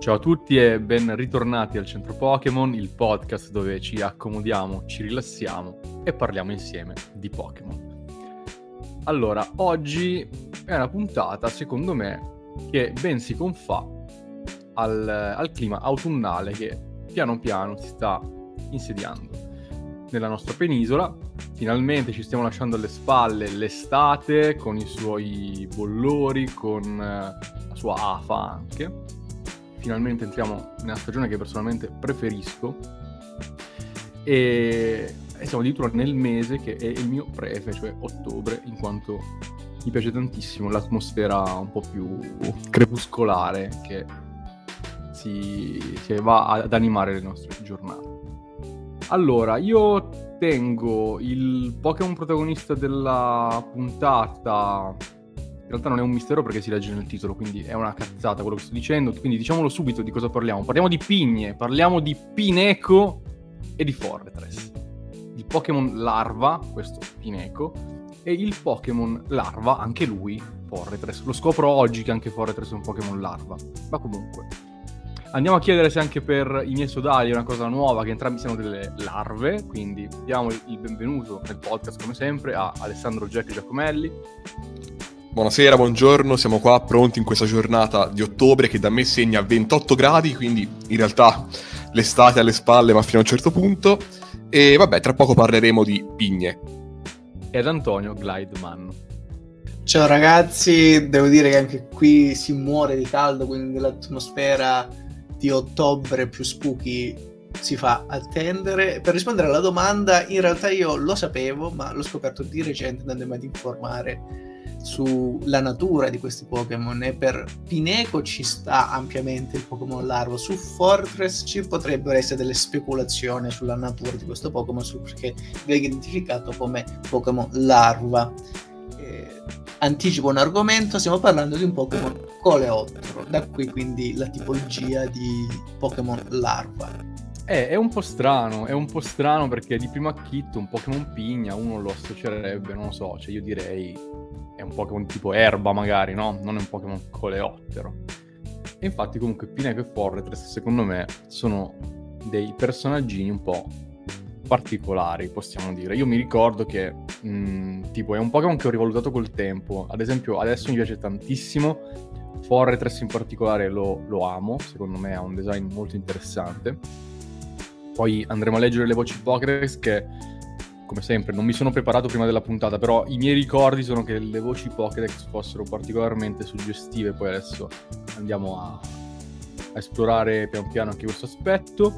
Ciao a tutti e ben ritornati al Centro Pokémon, il podcast dove ci accomodiamo, ci rilassiamo e parliamo insieme di Pokémon. Allora, oggi è una puntata, secondo me, che ben si confà al, al clima autunnale che piano piano si sta insediando nella nostra penisola. Finalmente ci stiamo lasciando alle spalle l'estate con i suoi bollori, con eh, la sua afa anche finalmente entriamo nella stagione che personalmente preferisco e, e siamo addirittura nel mese che è il mio prefe, cioè ottobre, in quanto mi piace tantissimo l'atmosfera un po' più crepuscolare che si, si va ad animare le nostre giornate. Allora, io tengo il Pokémon protagonista della puntata realtà non è un mistero perché si legge nel titolo, quindi è una cazzata quello che sto dicendo. Quindi diciamolo subito di cosa parliamo. Parliamo di pigne, parliamo di Pineco e di Fortress. Di Pokémon Larva, questo Pineco, e il Pokémon Larva, anche lui, Fortress. Lo scopro oggi che anche Fortress è un Pokémon Larva. Ma comunque. Andiamo a chiedere se anche per i miei sodali è una cosa nuova che entrambi siano delle larve, quindi diamo il benvenuto nel podcast come sempre a Alessandro Jack Giacomelli. Buonasera, buongiorno, siamo qua pronti in questa giornata di ottobre che da me segna 28 gradi, quindi in realtà l'estate alle spalle ma fino a un certo punto. E vabbè, tra poco parleremo di pigne. Ed Antonio Glideman. Ciao ragazzi, devo dire che anche qui si muore di caldo, quindi l'atmosfera di ottobre più spooky si fa attendere. Per rispondere alla domanda, in realtà io lo sapevo, ma l'ho scoperto di recente andando ad informare sulla natura di questi Pokémon e per Pineco ci sta ampiamente il Pokémon larva. Su Fortress ci potrebbero essere delle speculazioni sulla natura di questo Pokémon perché viene identificato come Pokémon larva. Eh, anticipo un argomento stiamo parlando di un Pokémon coleottero da qui quindi la tipologia di Pokémon larva. Eh, è un po' strano, è un po' strano perché di primo acchitto un Pokémon pigna uno lo associerebbe, non lo so, cioè io direi è un Pokémon tipo erba magari, no? Non è un Pokémon coleottero. E infatti comunque Pineco e Forretress secondo me sono dei personaggini un po' particolari, possiamo dire. Io mi ricordo che mh, mm, tipo è un Pokémon che ho rivalutato col tempo. Ad esempio adesso mi piace tantissimo. Forretress in particolare lo, lo amo, secondo me ha un design molto interessante. Poi andremo a leggere le voci Pokédex che come sempre, non mi sono preparato prima della puntata, però i miei ricordi sono che le voci Pokédex fossero particolarmente suggestive. Poi adesso andiamo a, a esplorare pian piano anche questo aspetto.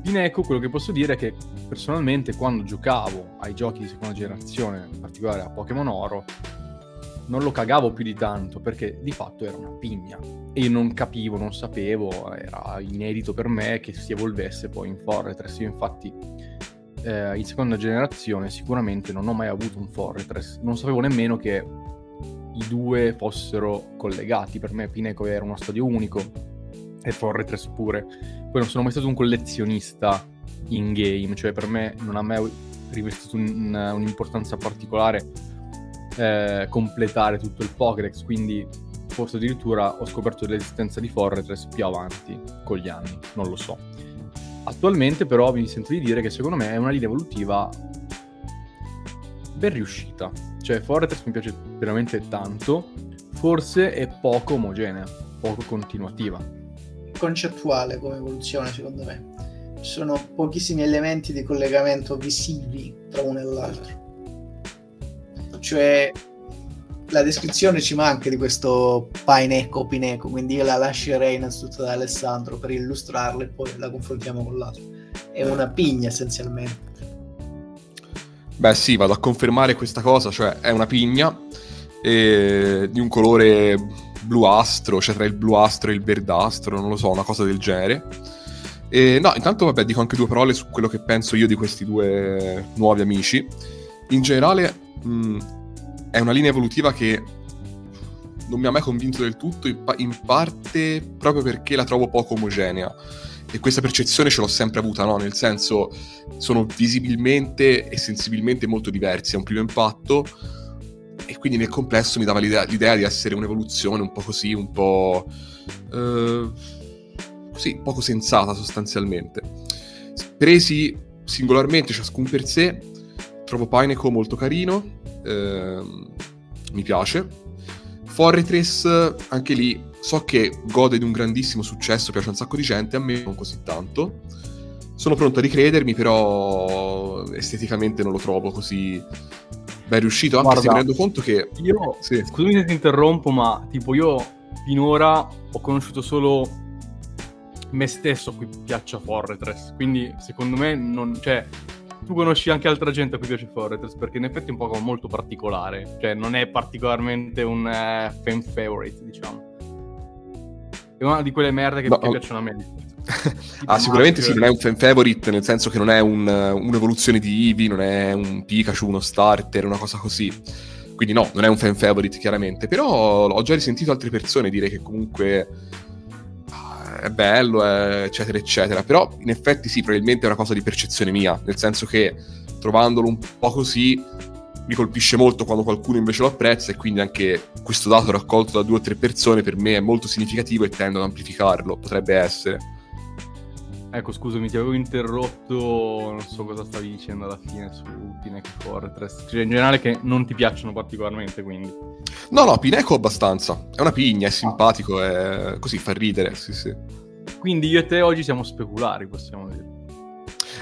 Pineco, quello che posso dire è che personalmente quando giocavo ai giochi di seconda generazione, in particolare a Pokémon Oro, non lo cagavo più di tanto perché di fatto era una pigna e io non capivo, non sapevo, era inedito per me che si evolvesse poi in Fortress. Io infatti eh, in seconda generazione sicuramente non ho mai avuto un Fortress, non sapevo nemmeno che i due fossero collegati, per me Pineco era uno stadio unico e Fortress pure. Poi non sono mai stato un collezionista in game, cioè per me non ha mai rivestito un, un'importanza particolare eh, completare tutto il Pokédex, quindi forse addirittura ho scoperto l'esistenza di Fortress più avanti con gli anni, non lo so. Attualmente però mi sento di dire che secondo me è una linea evolutiva ben riuscita. Cioè Fortress mi piace veramente tanto, forse è poco omogenea, poco continuativa. Concettuale come evoluzione secondo me. Ci sono pochissimi elementi di collegamento visivi tra uno e l'altro. Cioè la descrizione ci manca di questo Paineco Pineco, quindi io la lascerei innanzitutto da Alessandro per illustrarla e poi la confrontiamo con l'altro. È una pigna essenzialmente. Beh sì, vado a confermare questa cosa, cioè è una pigna eh, di un colore bluastro, cioè tra il bluastro e il verdastro, non lo so, una cosa del genere. E, no, intanto vabbè dico anche due parole su quello che penso io di questi due nuovi amici. In generale... Mh, è una linea evolutiva che non mi ha mai convinto del tutto, in parte proprio perché la trovo poco omogenea. E questa percezione ce l'ho sempre avuta, no? Nel senso, sono visibilmente e sensibilmente molto diversi a un primo impatto, e quindi nel complesso mi dava l'idea, l'idea di essere un'evoluzione un po' così, un po'. Uh, sì, poco sensata sostanzialmente. Presi singolarmente, ciascun per sé, trovo Pineco molto carino, ehm, mi piace. Fortress, anche lì, so che gode di un grandissimo successo, piace a un sacco di gente, a me non così tanto. Sono pronto a ricredermi, però esteticamente non lo trovo così ben riuscito, anche Guarda, se mi rendo conto che... Io, sì. scusami se ti interrompo, ma tipo io finora ho conosciuto solo me stesso a cui piaccia Fortress, quindi secondo me non... Cioè, tu conosci anche altra gente a cui piace Fortress, perché in effetti è un po' molto particolare, cioè non è particolarmente un uh, fan favorite, diciamo. È una di quelle merde che, no, che piacciono a me. ah, sicuramente sì, non è un fan favorite, nel senso che non è un, un'evoluzione di Eevee, non è un Pikachu, uno starter, una cosa così. Quindi no, non è un fan favorite chiaramente, però ho già risentito altre persone dire che comunque è bello, eccetera, eccetera. Però in effetti sì, probabilmente è una cosa di percezione mia, nel senso che trovandolo un po' così mi colpisce molto quando qualcuno invece lo apprezza e quindi anche questo dato raccolto da due o tre persone per me è molto significativo e tendo ad amplificarlo, potrebbe essere. Ecco, scusami, ti avevo interrotto, non so cosa stavi dicendo alla fine su Pineco Fortress. Cioè, in generale che non ti piacciono particolarmente, quindi. No, no, Pineco abbastanza. È una pigna, è simpatico, è... così fa ridere, sì, sì. Quindi io e te oggi siamo speculari, possiamo dire.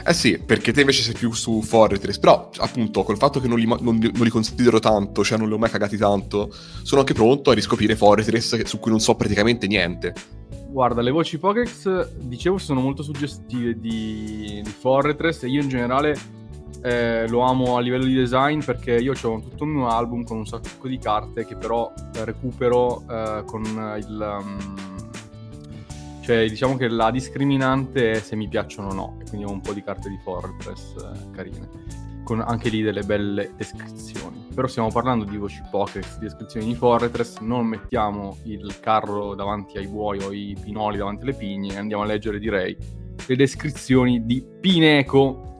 Eh sì, perché te invece sei più su Fortress, però appunto col fatto che non li, non, non li, considero tanto, cioè non li ho mai cagati tanto, sono anche pronto a riscoprire Fortress su cui non so praticamente niente. Guarda, le voci Pokéx, dicevo, sono molto suggestive di, di Fortress e io in generale eh, lo amo a livello di design perché io ho tutto un mio album con un sacco di carte che però recupero eh, con il... Um, cioè diciamo che la discriminante è se mi piacciono o no, quindi ho un po' di carte di Fortress eh, carine con anche lì delle belle descrizioni. Però stiamo parlando di voci Pokédex, di descrizioni di Fortress, non mettiamo il carro davanti ai buoi o i pinoli davanti alle pigne andiamo a leggere, direi, le descrizioni di Pineco.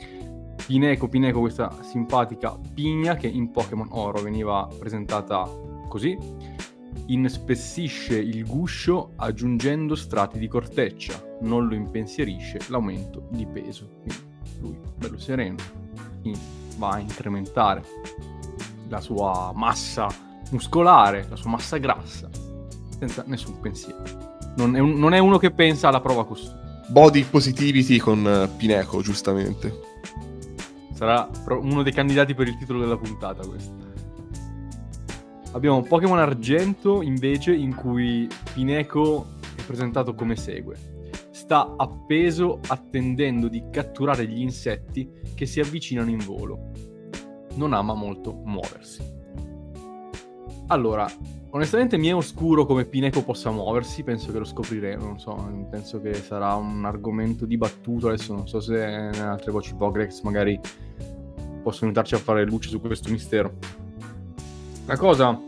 Pineco, Pineco, questa simpatica pigna che in Pokémon Oro veniva presentata così. Inspessisce il guscio aggiungendo strati di corteccia, non lo impensierisce l'aumento di peso. Quindi lui, bello sereno, va a incrementare la sua massa muscolare, la sua massa grassa, senza nessun pensiero. Non è, un, non è uno che pensa alla prova costume. Body positivity con eh, Pineco, giustamente. Sarà uno dei candidati per il titolo della puntata questo. Abbiamo Pokémon Argento invece in cui Pineco è presentato come segue sta appeso attendendo di catturare gli insetti che si avvicinano in volo. Non ama molto muoversi. Allora, onestamente mi è oscuro come Pineco possa muoversi, penso che lo scopriremo, non so, penso che sarà un argomento dibattuto, adesso non so se nelle altre voci Pokédex magari possono aiutarci a fare luce su questo mistero. La cosa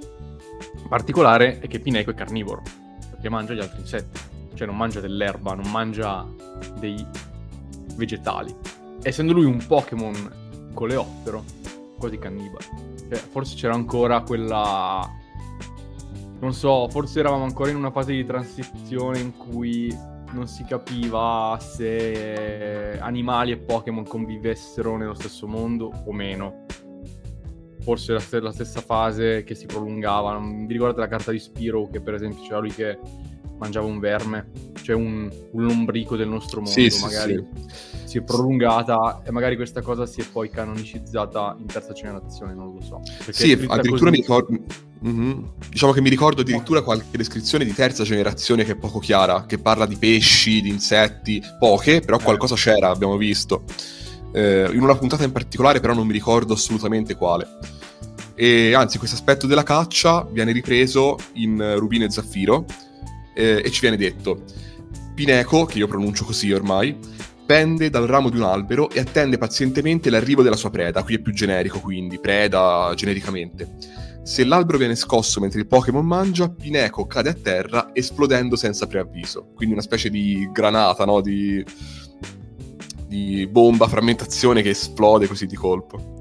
particolare è che Pineco è carnivoro, perché mangia gli altri insetti cioè non mangia dell'erba, non mangia dei vegetali. Essendo lui un Pokémon coleottero, quasi cannibale. Cioè, forse c'era ancora quella... Non so, forse eravamo ancora in una fase di transizione in cui non si capiva se animali e Pokémon convivessero nello stesso mondo o meno. Forse la, la stessa fase che si prolungava. Non vi ricordate la carta di Spiro che per esempio c'era lui che mangiava un verme, cioè un, un lombrico del nostro mondo, sì, magari sì, sì. si è prolungata e magari questa cosa si è poi canonicizzata in terza generazione, non lo so. Sì, addirittura così... mi ricordo... Mm-hmm. Diciamo che mi ricordo addirittura qualche descrizione di terza generazione che è poco chiara, che parla di pesci, di insetti, poche, però eh. qualcosa c'era, abbiamo visto. Eh, in una puntata in particolare, però non mi ricordo assolutamente quale. E anzi, questo aspetto della caccia viene ripreso in Rubino e Zaffiro, eh, e ci viene detto Pineco, che io pronuncio così ormai, pende dal ramo di un albero e attende pazientemente l'arrivo della sua preda, qui è più generico quindi, preda genericamente. Se l'albero viene scosso mentre il Pokémon mangia, Pineco cade a terra esplodendo senza preavviso. Quindi una specie di granata, no? Di, di bomba, frammentazione che esplode così di colpo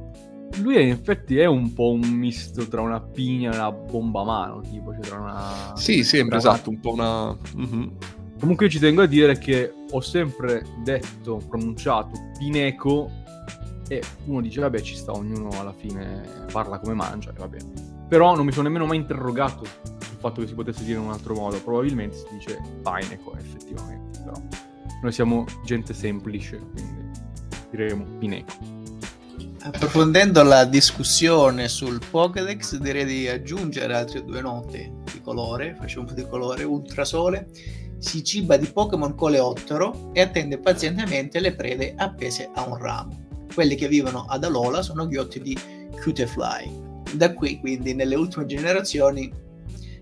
lui in effetti è un po' un misto tra una pigna e una bomba a mano, tipo, cioè tra una... Sì, sembra, esatto, un po' una... Mm-hmm. Comunque io ci tengo a dire che ho sempre detto, pronunciato Pineco e uno dice vabbè ci sta, ognuno alla fine parla come mangia e va bene. Però non mi sono nemmeno mai interrogato sul fatto che si potesse dire in un altro modo, probabilmente si dice Pineco effettivamente, però noi siamo gente semplice, quindi diremo Pineco. Approfondendo la discussione sul Pokédex, direi di aggiungere altre due note di colore. Facciamo un po' di colore. Ultrasole si ciba di Pokémon coleottero e attende pazientemente le prede appese a un ramo. Quelli che vivono ad Alola sono ghiotti di Cutefly. Da qui, quindi, nelle ultime generazioni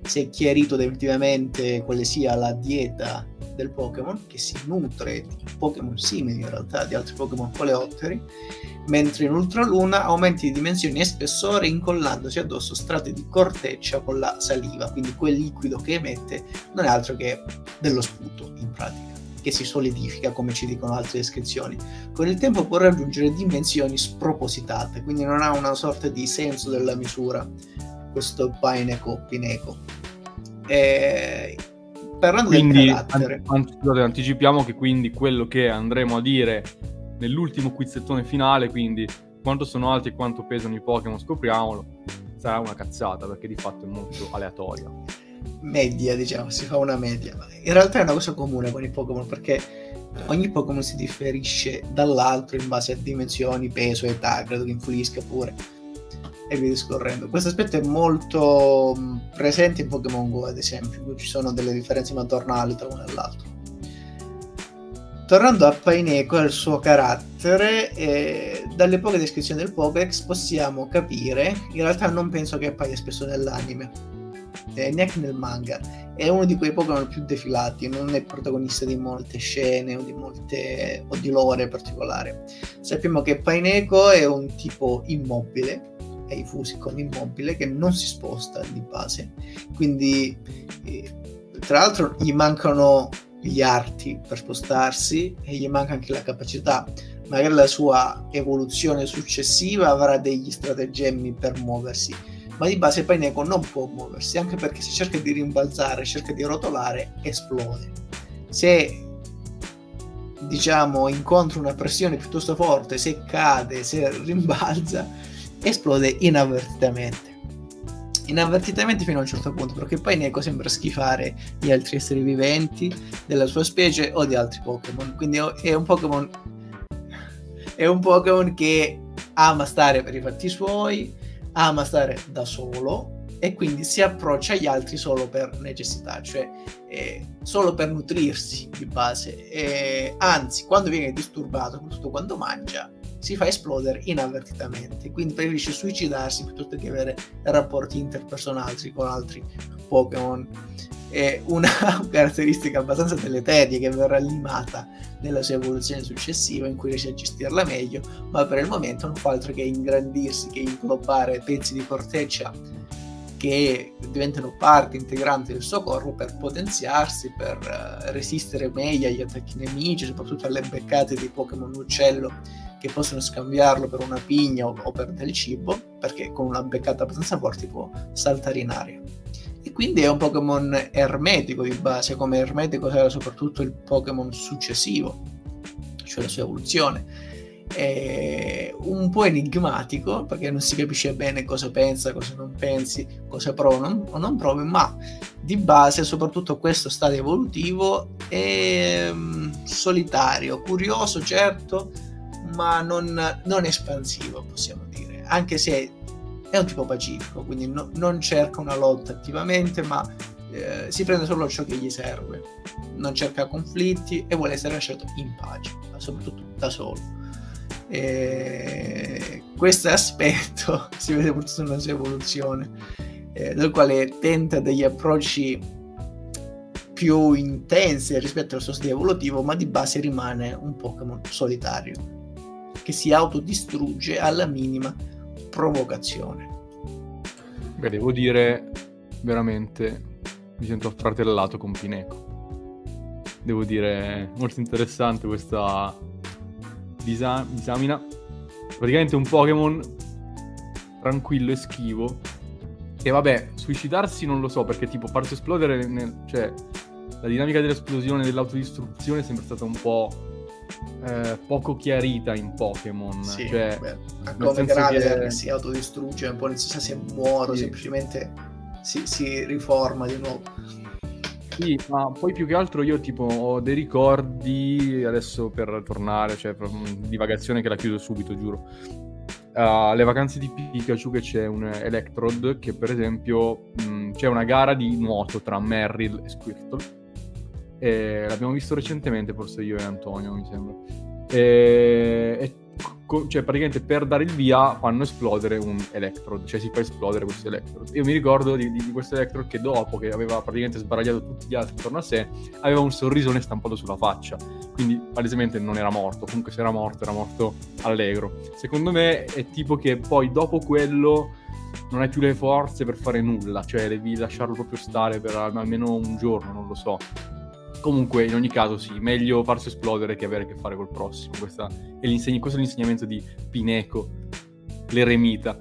si è chiarito definitivamente quale sia la dieta del Pokémon, che si nutre di Pokémon simili in realtà di altri Pokémon coleotteri, mentre in Ultraluna aumenti di dimensioni e spessore incollandosi addosso strati di corteccia con la saliva, quindi quel liquido che emette non è altro che dello sputo in pratica che si solidifica come ci dicono altre descrizioni. Con il tempo può raggiungere dimensioni spropositate, quindi non ha una sorta di senso della misura questo Pineco Pineco. E parlando quindi, del carattere. An- anticipiamo che quindi quello che andremo a dire nell'ultimo quizzettone finale, quindi quanto sono alti e quanto pesano i Pokémon, scopriamolo, sarà una cazzata perché di fatto è molto aleatoria. Media, diciamo, si fa una media. In realtà è una cosa comune con i Pokémon perché ogni Pokémon si differisce dall'altro in base a dimensioni, peso, età, credo che influisca pure e via discorrendo. Questo aspetto è molto mm, presente in Pokémon Go, ad esempio, in cui ci sono delle differenze madornali tra uno e l'altro. Tornando a Paineco e al suo carattere, eh, dalle poche descrizioni del Pokédex possiamo capire, in realtà non penso che appaia spesso nell'anime, eh, neanche nel manga, è uno di quei Pokémon più defilati, non è protagonista di molte scene o di molte o di lore particolare. Sappiamo che Paineco è un tipo immobile, ai fusi come immobile che non si sposta di base. Quindi, eh, tra l'altro, gli mancano gli arti per spostarsi e gli manca anche la capacità. Magari la sua evoluzione successiva avrà degli stratagemmi per muoversi, ma di base Paineco non può muoversi, anche perché se cerca di rimbalzare, cerca di rotolare, esplode. Se diciamo incontra una pressione piuttosto forte, se cade, se rimbalza, esplode inavvertitamente. Inavvertitamente fino a un certo punto, perché poi Neko sembra schifare gli altri esseri viventi della sua specie o di altri Pokémon. Quindi è un Pokémon. È un Pokémon che ama stare per i fatti suoi, ama stare da solo e quindi si approccia agli altri solo per necessità, cioè eh, solo per nutrirsi di base. E, anzi, quando viene disturbato, soprattutto quando mangia, si fa esplodere inavvertitamente, quindi preferisce suicidarsi piuttosto che avere rapporti interpersonali con altri Pokémon. È una caratteristica abbastanza deleteria che verrà limata nella sua evoluzione successiva in cui riesce a gestirla meglio, ma per il momento non fa altro che ingrandirsi, che inglobare pezzi di corteccia che diventano parte integrante del suo corpo per potenziarsi, per uh, resistere meglio agli attacchi nemici, soprattutto alle beccate di Pokémon uccello che possono scambiarlo per una pigna o, o per del cibo, perché con una beccata abbastanza forte può saltare in aria. E quindi è un Pokémon ermetico di base, come ermetico sarà soprattutto il Pokémon successivo, cioè la sua evoluzione. È un po' enigmatico perché non si capisce bene cosa pensa, cosa non pensi, cosa prova o non provi, ma di base, soprattutto questo stadio evolutivo, è um, solitario, curioso, certo, ma non, non espansivo, possiamo dire, anche se è un tipo pacifico, quindi no, non cerca una lotta attivamente, ma eh, si prende solo ciò che gli serve, non cerca conflitti e vuole essere lasciato in pace, soprattutto da solo. E questo aspetto si vede purtroppo nella sua evoluzione, eh, nel quale tenta degli approcci più intensi rispetto al suo stile evolutivo, ma di base rimane un Pokémon solitario che si autodistrugge alla minima provocazione. Beh, devo dire, veramente, mi sento affratellato con Pineco. Devo dire, molto interessante questa disa- disamina. Praticamente un Pokémon tranquillo e schivo. E vabbè, suicidarsi non lo so, perché tipo farsi esplodere nel... cioè la dinamica dell'esplosione e dell'autodistruzione è sempre stata un po' eh, poco chiarita in Pokémon. Sì, cioè, beh, a come grave che- si autodistrugge, un po' non so se muoro, Sì. semplicemente si, si riforma di nuovo. Sì, ma poi più che altro io tipo ho dei ricordi, adesso per tornare, cioè divagazione che la chiudo subito, giuro. Alle vacanze di Pikachu che c'è un Electrode che per esempio mh, c'è una gara di nuoto tra Merrill e Squirtle. E l'abbiamo visto recentemente, forse io e Antonio, mi sembra. E, e co- cioè praticamente per dare il via fanno esplodere un Electrode, cioè si fa esplodere questo Electrode. Io mi ricordo di, di- di questo Electrode che dopo che aveva praticamente sbaragliato tutti gli altri intorno a sé, aveva un sorrisone stampato sulla faccia. Quindi palesemente non era morto, comunque se era morto era morto allegro. Secondo me è tipo che poi dopo quello non hai più le forze per fare nulla, cioè devi lasciarlo proprio stare per al- almeno un giorno, non lo so. Comunque, in ogni caso, sì, meglio farsi esplodere che avere a che fare col prossimo. Questa è l'insegn- questo è l'insegnamento di Pineco, l'eremita.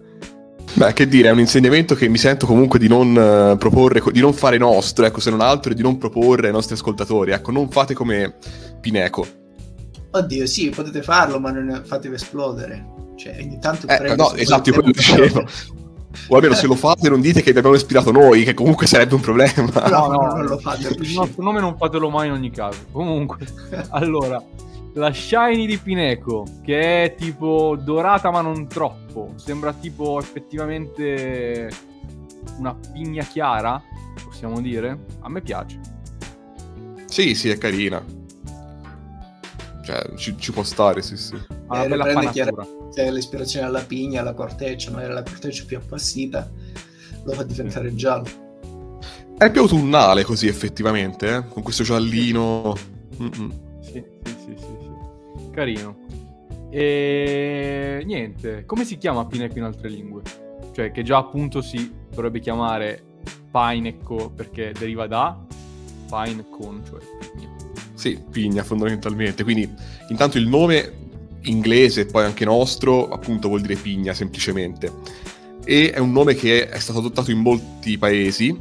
Beh, che dire, è un insegnamento che mi sento comunque di non eh, proporre, di non fare nostro, ecco, se non altro, e di non proporre ai nostri ascoltatori. Ecco, non fate come Pineco. Oddio, sì, potete farlo, ma non fatevi esplodere. Cioè, ogni tanto Eh, no, esatto, quello dicevo. O almeno se lo fate non dite che vi abbiamo ispirato noi, che comunque sarebbe un problema. No, no, non lo fate, Il nostro nome non fatelo mai in ogni caso. Comunque, allora, la Shiny di Pineco, che è tipo dorata ma non troppo, sembra tipo effettivamente una pigna chiara, possiamo dire? A me piace. Sì, sì, è carina. Cioè, ci, ci può stare, sì, sì. Ha una Eh, bella panatura. C'è l'ispirazione alla pigna, alla corteccia, magari la corteccia più appassita lo fa diventare giallo. È più autunnale così, effettivamente, eh? Con questo giallino. Sì, sì, sì, sì, sì. Carino. E niente, come si chiama Pineco in altre lingue? Cioè, che già appunto si dovrebbe chiamare Pineco perché deriva da Pinecone, cioè pigna. Sì, pigna fondamentalmente. Quindi, intanto il nome inglese e poi anche nostro, appunto, vuol dire pigna semplicemente. E è un nome che è stato adottato in molti paesi.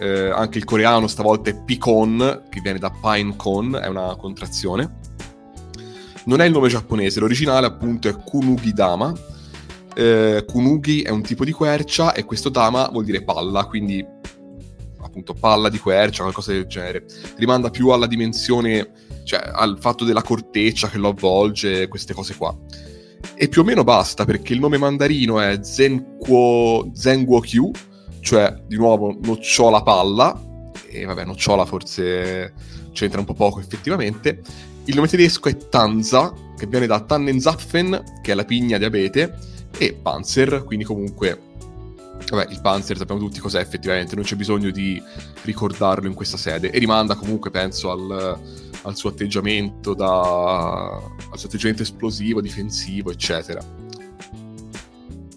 eh, anche il coreano stavolta è Picon, che viene da Pinecone, è una contrazione. Non è il nome giapponese, l'originale appunto è Kunugi Dama. Eh, kunugi è un tipo di quercia e questo Dama vuol dire palla, quindi appunto palla di quercia, qualcosa del genere. Rimanda più alla dimensione cioè al fatto della corteccia che lo avvolge, queste cose qua. E più o meno basta, perché il nome mandarino è Zenquo, Zenguo Q, cioè di nuovo nocciola palla, e vabbè, nocciola forse c'entra un po' poco effettivamente. Il nome tedesco è Tanza, che viene da Tannenzapfen, che è la pigna di abete, e Panzer, quindi comunque... Vabbè, il Panzer sappiamo tutti cos'è effettivamente, non c'è bisogno di ricordarlo in questa sede. E rimanda comunque, penso, al, al suo atteggiamento da al suo atteggiamento esplosivo, difensivo, eccetera.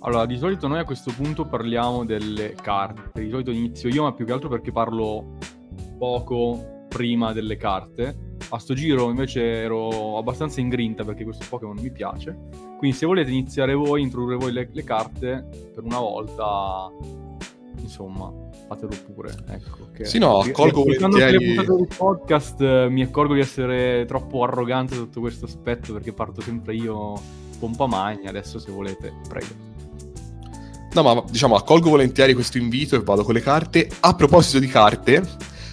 Allora, di solito noi a questo punto parliamo delle carte. Di solito inizio io, ma più che altro perché parlo poco prima delle carte. A sto giro invece ero abbastanza in grinta perché questo Pokémon mi piace. Quindi se volete iniziare voi, introdurre voi le, le carte, per una volta, insomma, fatelo pure. Ecco, che- Sì, no, accolgo volentieri- puntate del podcast eh, mi accorgo di essere troppo arrogante sotto questo aspetto perché parto sempre io pompa magna. Adesso se volete, prego. No, ma diciamo, accolgo volentieri questo invito e vado con le carte. A proposito di carte,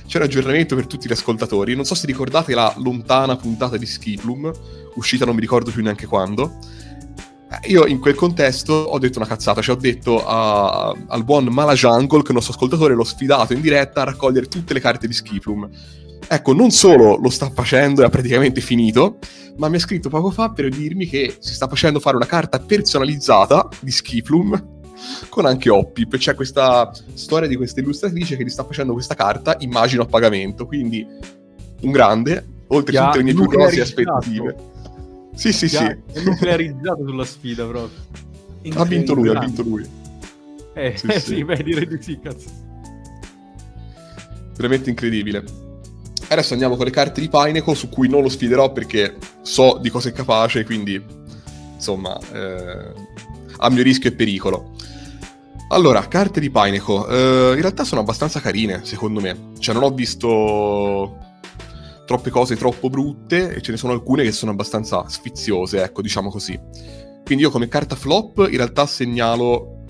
c'è un aggiornamento per tutti gli ascoltatori. Non so se ricordate la lontana puntata di Skiplum, uscita non mi ricordo più neanche quando. Eh, Io in quel contesto ho detto una cazzata, cioè ho detto a- al buon Malajungle, che è il nostro ascoltatore, l'ho sfidato in diretta a raccogliere tutte le carte di Skiplum. Ecco, non solo lo sta facendo e ha praticamente finito, ma mi ha scritto poco fa per dirmi che si sta facendo fare una carta personalizzata di Skiplum con anche Oppip. C'è questa storia di questa illustratrice che gli sta facendo questa carta, immagino a pagamento, quindi un grande, oltre ha tutte le mie più nuclearizzato. aspettative. Sì, sì, sì. È nuclearizzato sulla sfida proprio. Ha vinto lui, ha vinto lui. Eh Sì, eh, sì. sì, beh, direi di sì, cazzo. Veramente incredibile. Adesso andiamo con le carte di Pineco, su cui non lo sfiderò perché so di cosa è capace, quindi insomma, eh, a mio rischio e pericolo. Allora, carte di Pineco. Uh, in realtà sono abbastanza carine, secondo me. Cioè, non ho visto troppe cose troppo brutte e ce ne sono alcune che sono abbastanza sfiziose, ecco, diciamo così. Quindi io come carta flop in realtà segnalo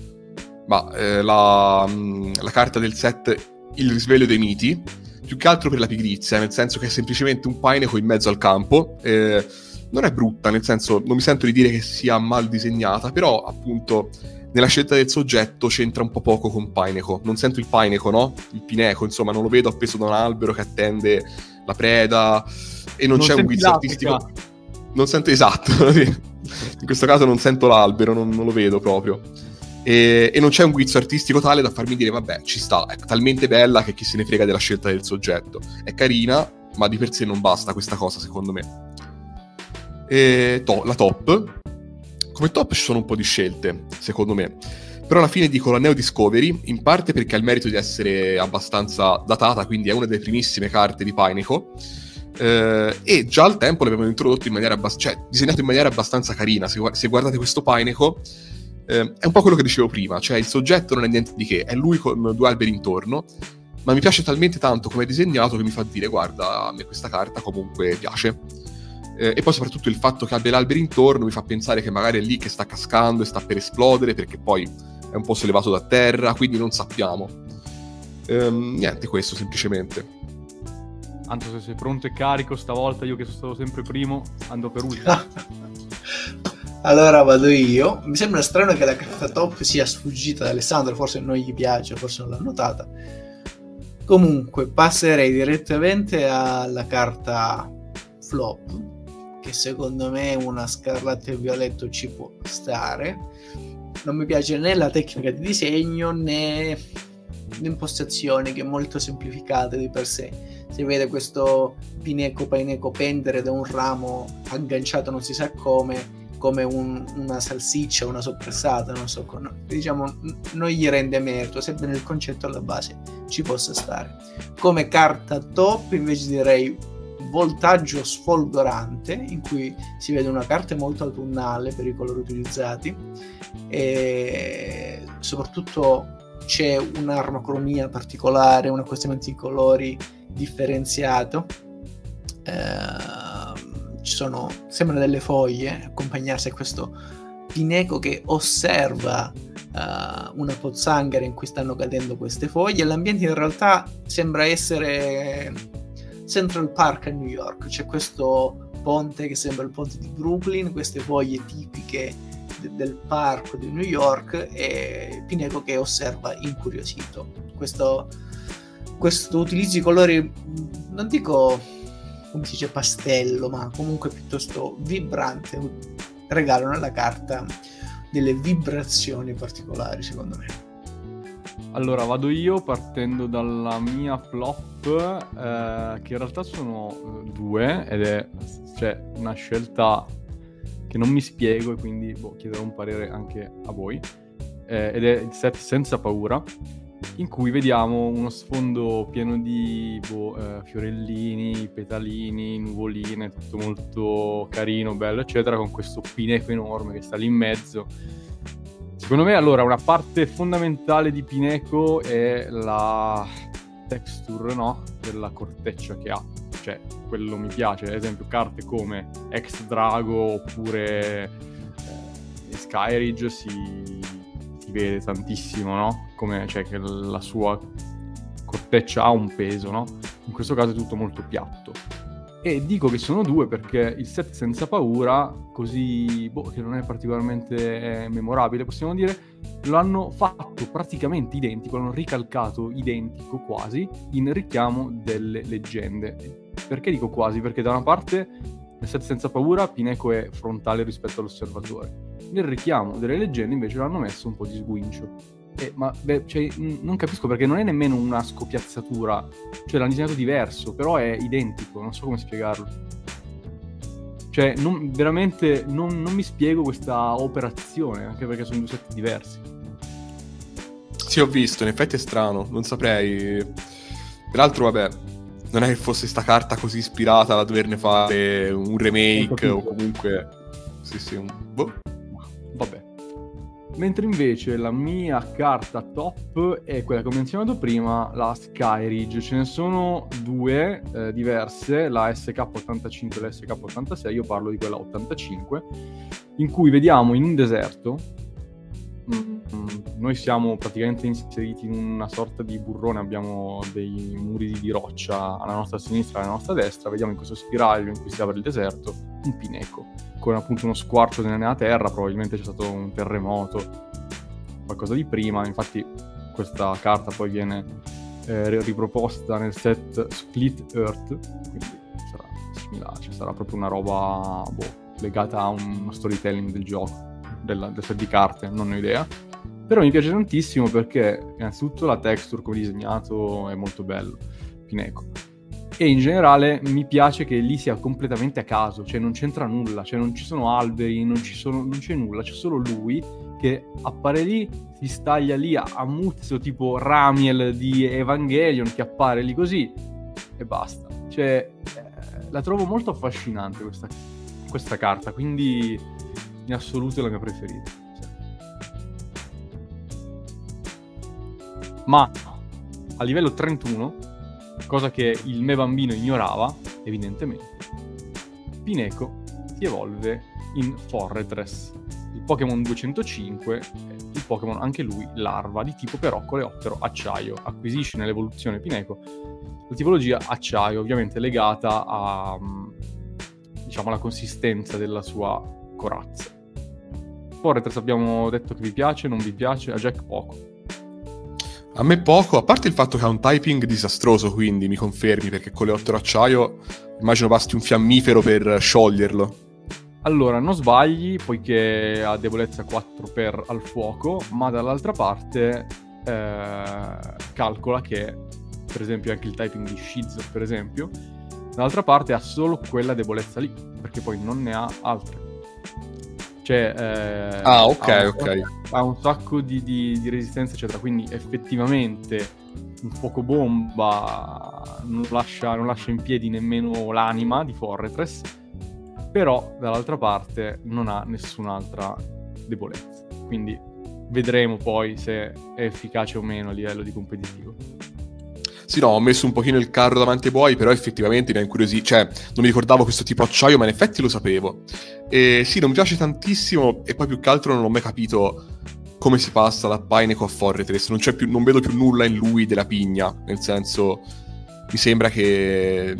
ma, eh, la, mm, la, carta del set Il risveglio dei miti, più che altro per la pigrizia, nel senso che è semplicemente un Pineco in mezzo al campo. Eh, non è brutta, nel senso non mi sento di dire che sia mal disegnata, però appunto nella scelta del soggetto c'entra un po' poco con Pineco. Non sento il Pineco, no? Il Pineco, insomma, non lo vedo appeso da un albero che attende la preda e non, non c'è un guizzo artistico. Non sento esatto. In questo caso non sento l'albero, non, non lo vedo proprio. E, e, non c'è un guizzo artistico tale da farmi dire, vabbè, ci sta, è talmente bella che chi se ne frega della scelta del soggetto. È carina, ma di per sé non basta questa cosa, secondo me. E to- la top. Come top ci sono un po' di scelte, secondo me. Però alla fine dico la Neo Discovery, in parte perché ha il merito di essere abbastanza datata, quindi è una delle primissime carte di Pineco. Eh, e già al tempo l'avevano introdotto in maniera abbastanza, cioè disegnato in maniera abbastanza carina. Se, se guardate questo Pineco, eh, è un po' quello che dicevo prima, cioè il soggetto non è niente di che, è lui con due alberi intorno, ma mi piace talmente tanto come è disegnato che mi fa dire guarda, a me questa carta comunque piace eh, e poi soprattutto il fatto che abbia l'albero intorno mi fa pensare che magari è lì che sta cascando e sta per esplodere perché poi è un po' sollevato da terra, quindi non sappiamo. Ehm, niente, questo semplicemente. Anto, se sei pronto e carico stavolta, io che sono stato sempre primo, ando per ultimo. allora vado io. Mi sembra strano che la carta top sia sfuggita da Alessandro, forse non gli piace, forse non l'ha notata. Comunque, passerei direttamente alla carta flop, che secondo me una scarlatto e violetto ci può stare. Non mi piace né la tecnica di disegno né l'impostazione che è molto semplificata di per sé. Si vede questo pineco paineco pendere da un ramo agganciato non si sa come, come un, una salsiccia, una soppressata, non so, con, diciamo non gli rende merito, sebbene il concetto alla base ci possa stare. Come carta top invece direi voltaggio sfolgorante in cui si vede una carta molto autunnale per i colori utilizzati e soprattutto c'è un'armocromia particolare, un accostamento di colori differenziato. Eh, ci sono, sembrano delle foglie accompagnarsi a questo pineco che osserva uh, una pozzanghera in cui stanno cadendo queste foglie. L'ambiente in realtà sembra essere Central Park a New York. C'è questo ponte che sembra il ponte di Brooklyn, queste foglie tipiche de- del parco di New York e Pineco che osserva incuriosito. Questo, questo utilizzo di colori, non dico come si dice pastello, ma comunque piuttosto vibrante, regalano alla carta delle vibrazioni particolari secondo me. Allora, vado io partendo dalla mia flop, eh, che in realtà sono eh, due, ed è cioè, una scelta che non mi spiego e quindi boh, chiederò un parere anche a voi. Eh, ed è il set Senza Paura, in cui vediamo uno sfondo pieno di boh, eh, fiorellini, petalini, nuvoline, tutto molto carino, bello, eccetera, con questo pineco enorme che sta lì in mezzo Secondo me, allora, una parte fondamentale di Pineco è la texture, no? Della corteccia che ha. Cioè, quello mi piace. Ad esempio, carte come Ex Drago oppure eh, Skyridge si, si, vede tantissimo, no? Come, cioè, che la sua corteccia ha un peso, no? In questo caso è tutto molto piatto. E dico che sono due perché il set senza paura, così boh, che non è particolarmente eh, memorabile, possiamo dire, lo hanno fatto praticamente identico, l'hanno ricalcato identico quasi in richiamo delle leggende. Perché dico quasi? Perché da una parte nel set senza paura Pineco è frontale rispetto all'osservatore. Nel richiamo delle leggende invece l'hanno messo un po' di sguincio. Eh, ma beh, cioè, non capisco perché non è nemmeno una scopiazzatura, cioè l'hanno disegnato diverso, però è identico, non so come spiegarlo. Cioè, non, veramente non, non mi spiego questa operazione, anche perché sono due set diversi. Sì, ho visto, in effetti è strano, non saprei. Peraltro, vabbè, non è che fosse sta carta così ispirata da doverne fare un remake o comunque... Sì, sì, un... Boh. Mentre invece la mia carta top è quella che ho menzionato prima, la Skyridge. Ce ne sono due eh, diverse, la SK85 e la SK86, io parlo di quella 85, in cui vediamo in un deserto, noi siamo praticamente inseriti in una sorta di burrone, abbiamo dei muri di roccia alla nostra sinistra e alla nostra destra, vediamo in questo spiraglio in cui si apre il deserto un pineco con appunto uno squarcio nella terra, probabilmente c'è stato un terremoto, qualcosa di prima, infatti questa carta poi viene eh, riproposta nel set Split Earth, quindi sarà similare, cioè sarà proprio una roba boh, legata a uno storytelling del gioco, del, del set di carte, non ho idea. Però mi piace tantissimo perché innanzitutto la texture come disegnato è molto bello, Pineco e in generale mi piace che lì sia completamente a caso, cioè non c'entra nulla, cioè non ci sono alberi, non, sono, non c'è nulla, c'è solo lui che appare lì, si staglia lì a, a muzzo tipo Ramiel di Evangelion che appare lì così e basta. Cioè, eh, la trovo molto affascinante questa, questa, carta, quindi in assoluto è la mia preferita. Ma a livello 31 cosa che il me bambino ignorava, evidentemente, Pineco si evolve in Forretress, il Pokémon 205, il Pokémon anche lui larva di tipo però coleottero acciaio, acquisisce nell'evoluzione Pineco la tipologia acciaio, ovviamente legata a, diciamo, alla consistenza della sua corazza. Forretress abbiamo detto che vi piace, non vi piace, a Jack poco a me poco, a parte il fatto che ha un typing disastroso, quindi mi confermi, perché con le 8 acciaio immagino basti un fiammifero per scioglierlo. Allora, non sbagli, poiché ha debolezza 4 per al fuoco, ma dall'altra parte eh, calcola che, per esempio, anche il typing di Shiz, per esempio, dall'altra parte ha solo quella debolezza lì, perché poi non ne ha altre. Cioè, eh, ah, ok, ha ok. Ha un sacco di, di, di, resistenza, eccetera. Quindi effettivamente un fuoco bomba non lascia, non lascia in piedi nemmeno l'anima di Forretress. Però dall'altra parte non ha nessun'altra debolezza. Quindi vedremo poi se è efficace o meno a livello di competitivo. Sì, no, ho messo un pochino il carro davanti ai buoi, però effettivamente mi ha incuriosito. Cioè, non mi ricordavo questo tipo acciaio, ma in effetti lo sapevo. E sì, non mi piace tantissimo, e poi più che altro non ho mai capito come si passa da Pineco a Forretress. Non, più, non vedo più nulla in lui della pigna. Nel senso, mi sembra che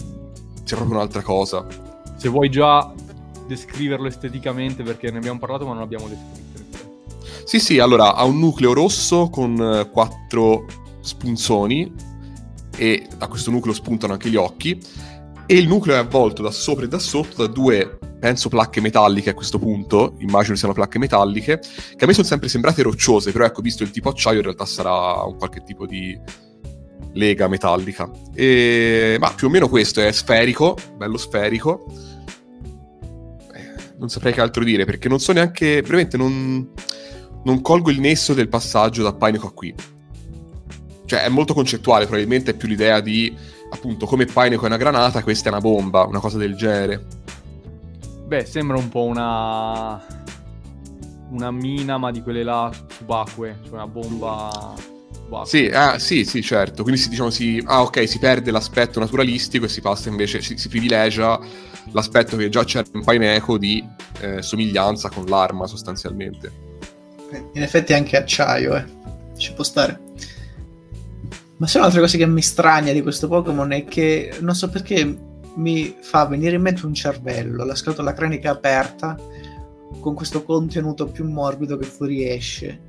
sia proprio un'altra cosa. Se vuoi già descriverlo esteticamente, perché ne abbiamo parlato, ma non abbiamo descritto. Sì, sì, allora ha un nucleo rosso con quattro spunzoni e da questo nucleo spuntano anche gli occhi e il nucleo è avvolto da sopra e da sotto da due, penso, placche metalliche a questo punto, immagino siano placche metalliche, che a me sono sempre sembrate rocciose, però ecco, visto il tipo acciaio in realtà sarà un qualche tipo di lega metallica. E... Ma più o meno questo è sferico, bello sferico. Eh, non saprei che altro dire, perché non so neanche, veramente non, non colgo il nesso del passaggio da Pineco a qui cioè è molto concettuale, probabilmente è più l'idea di appunto come Pineco è una granata, questa è una bomba, una cosa del genere. Beh, sembra un po' una una mina, ma di quelle là subacquee, cioè una bomba subacquea. Sì, ah, sì, sì, certo. Quindi si, diciamo, si, ah, ok, si perde l'aspetto naturalistico e si passa invece, si, si privilegia l'aspetto che già c'era in Pineco di eh, somiglianza con l'arma sostanzialmente. In effetti anche acciaio, eh. Ci può stare. Ma se un'altra cosa che mi strania di questo Pokémon è che non so perché mi fa venire in mente un cervello, la scatola cranica aperta, con questo contenuto più morbido che fuoriesce,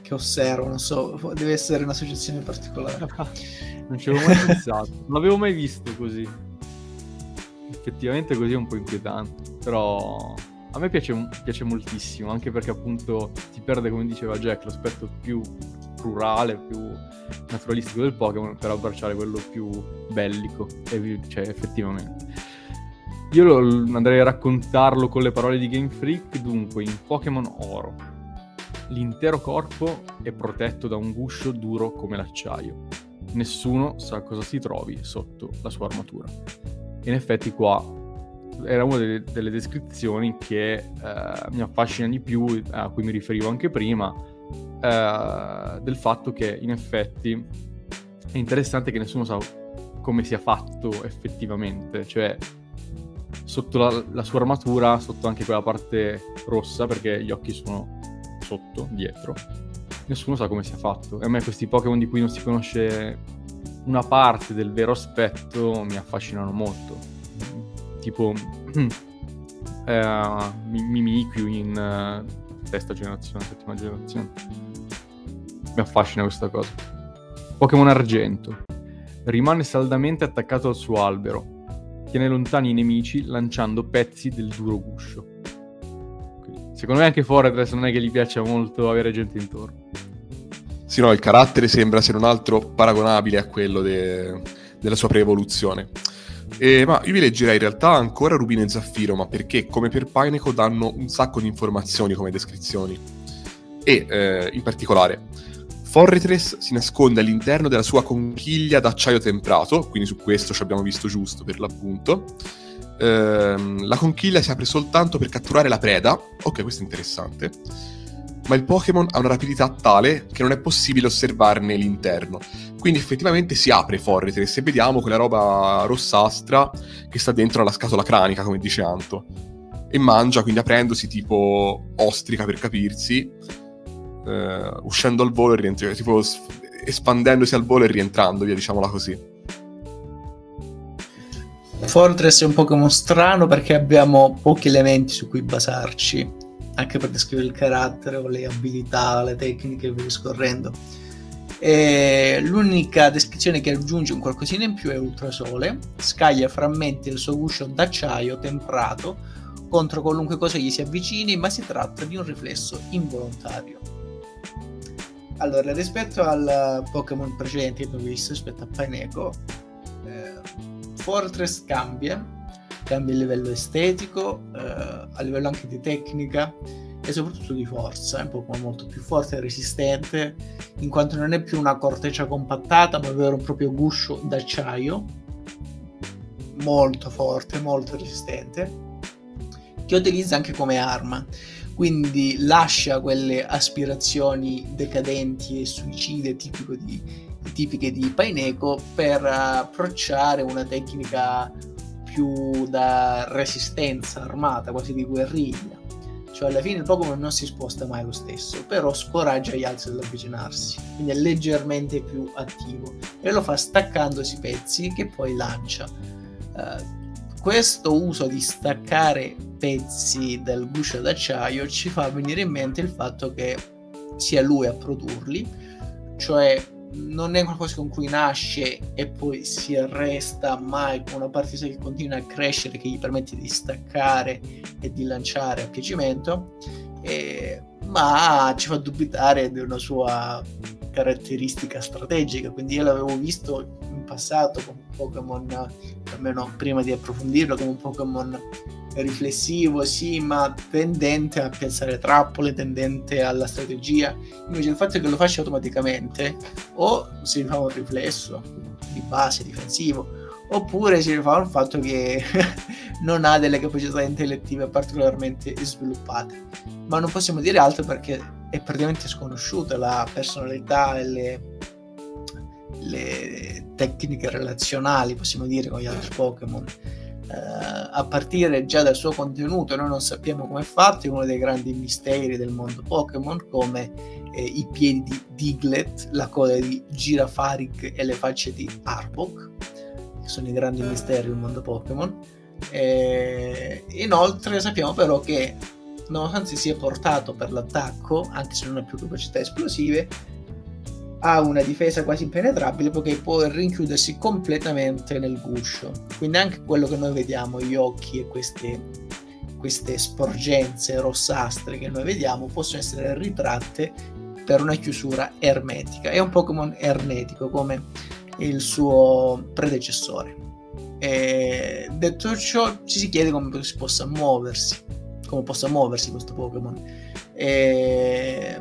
che osservo, non so, deve essere un'associazione particolare. non ci avevo mai pensato, non l'avevo mai visto così. Effettivamente così è un po' inquietante, però a me piace, piace moltissimo, anche perché appunto si perde, come diceva Jack, l'aspetto più rurale, più naturalistico del Pokémon per abbracciare quello più bellico, cioè effettivamente. Io lo, andrei a raccontarlo con le parole di Game Freak, dunque in Pokémon Oro. L'intero corpo è protetto da un guscio duro come l'acciaio. Nessuno sa cosa si trovi sotto la sua armatura. In effetti qua era una delle, delle descrizioni che eh, mi affascina di più, a cui mi riferivo anche prima, eh, del fatto che in effetti è interessante che nessuno sa come sia fatto effettivamente, cioè sotto la, la, sua armatura, sotto anche quella parte rossa, perché gli occhi sono sotto, dietro, nessuno sa come sia fatto. E a me questi Pokémon di cui non si conosce una parte del vero aspetto mi affascinano molto. Tipo eh, Mimikyu in uh, sesta generazione, settima generazione. Mi affascina questa cosa. Pokémon Argento. Rimane saldamente attaccato al suo albero. Tiene lontani i nemici lanciando pezzi del duro guscio. Secondo me anche Fortress non è che gli piaccia molto avere gente intorno. Sì, no, il carattere sembra se non altro paragonabile a quello de... della sua pre-evoluzione. E, ma io vi leggerei in realtà ancora Rubino e Zaffiro, ma perché come per Pineco danno un sacco di informazioni come descrizioni. E eh, in particolare, Forretress si nasconde all'interno della sua conchiglia d'acciaio temprato, quindi su questo ci abbiamo visto giusto per l'appunto. Ehm, la conchiglia si apre soltanto per catturare la preda, ok, questo è interessante ma il Pokémon ha una rapidità tale che non è possibile osservarne l'interno. Quindi effettivamente si apre Forretress e vediamo quella roba rossastra che sta dentro alla scatola cranica, come dice Anto. E mangia, quindi aprendosi tipo ostrica per capirsi, eh, uscendo al volo e rientrando, tipo espandendosi al volo e rientrando, via, diciamola così. Fortress è un Pokémon strano perché abbiamo pochi elementi su cui basarci anche per descrivere il carattere o le abilità, le tecniche e via discorrendo. E l'unica descrizione che aggiunge un qualcosina in più è Ultrasole, scaglia frammenti del suo guscio d'acciaio temprato contro qualunque cosa gli si avvicini, ma si tratta di un riflesso involontario. Allora, rispetto al Pokémon precedente che abbiamo visto, rispetto a Pineco, eh, Fortress cambia cambia a livello estetico, eh, a livello anche di tecnica e soprattutto di forza, è un Pokémon molto più forte e resistente, in quanto non è più una corteccia compattata, ma è vero un proprio guscio d'acciaio, molto forte, molto resistente, che utilizza anche come arma. Quindi lascia quelle aspirazioni decadenti e suicide di, tipiche di Paineco per approcciare una tecnica più da resistenza armata, quasi di guerriglia. Cioè alla fine il Pokémon non si sposta mai lo stesso, però scoraggia gli altri dall'avvicinarsi, quindi è leggermente più attivo e lo fa staccandosi pezzi che poi lancia. Uh, questo uso di staccare pezzi del guscio d'acciaio ci fa venire in mente il fatto che sia lui a produrli, cioè non è qualcosa con cui nasce e poi si arresta mai con una parte che continua a crescere che gli permette di staccare e di lanciare a piacimento eh, ma ci fa dubitare di una sua caratteristica strategica. Quindi io l'avevo visto in passato come un Pokémon almeno prima di approfondirlo come un Pokémon riflessivo, sì, ma tendente a piazzare trappole, tendente alla strategia. Invece il fatto che lo faccia automaticamente o si rifà un riflesso di base difensivo, oppure si rifà un fatto che non ha delle capacità intellettive particolarmente sviluppate. Ma non possiamo dire altro perché è praticamente sconosciuta la personalità e le, le tecniche relazionali, possiamo dire, con gli altri Pokémon a partire già dal suo contenuto, noi non sappiamo come è fatto, è uno dei grandi misteri del mondo Pokémon, come eh, i piedi di Diglett, la coda di Girafarig e le facce di Arbok, che sono i grandi misteri del mondo Pokémon. E, inoltre sappiamo però che nonostante sia portato per l'attacco, anche se non ha più capacità esplosive, ha una difesa quasi impenetrabile perché può rinchiudersi completamente nel guscio. Quindi anche quello che noi vediamo, gli occhi e queste, queste sporgenze rossastre che noi vediamo possono essere ritratte per una chiusura ermetica. È un Pokémon ernetico come il suo predecessore. E detto ciò, ci si chiede come si possa muoversi, come possa muoversi questo Pokémon. E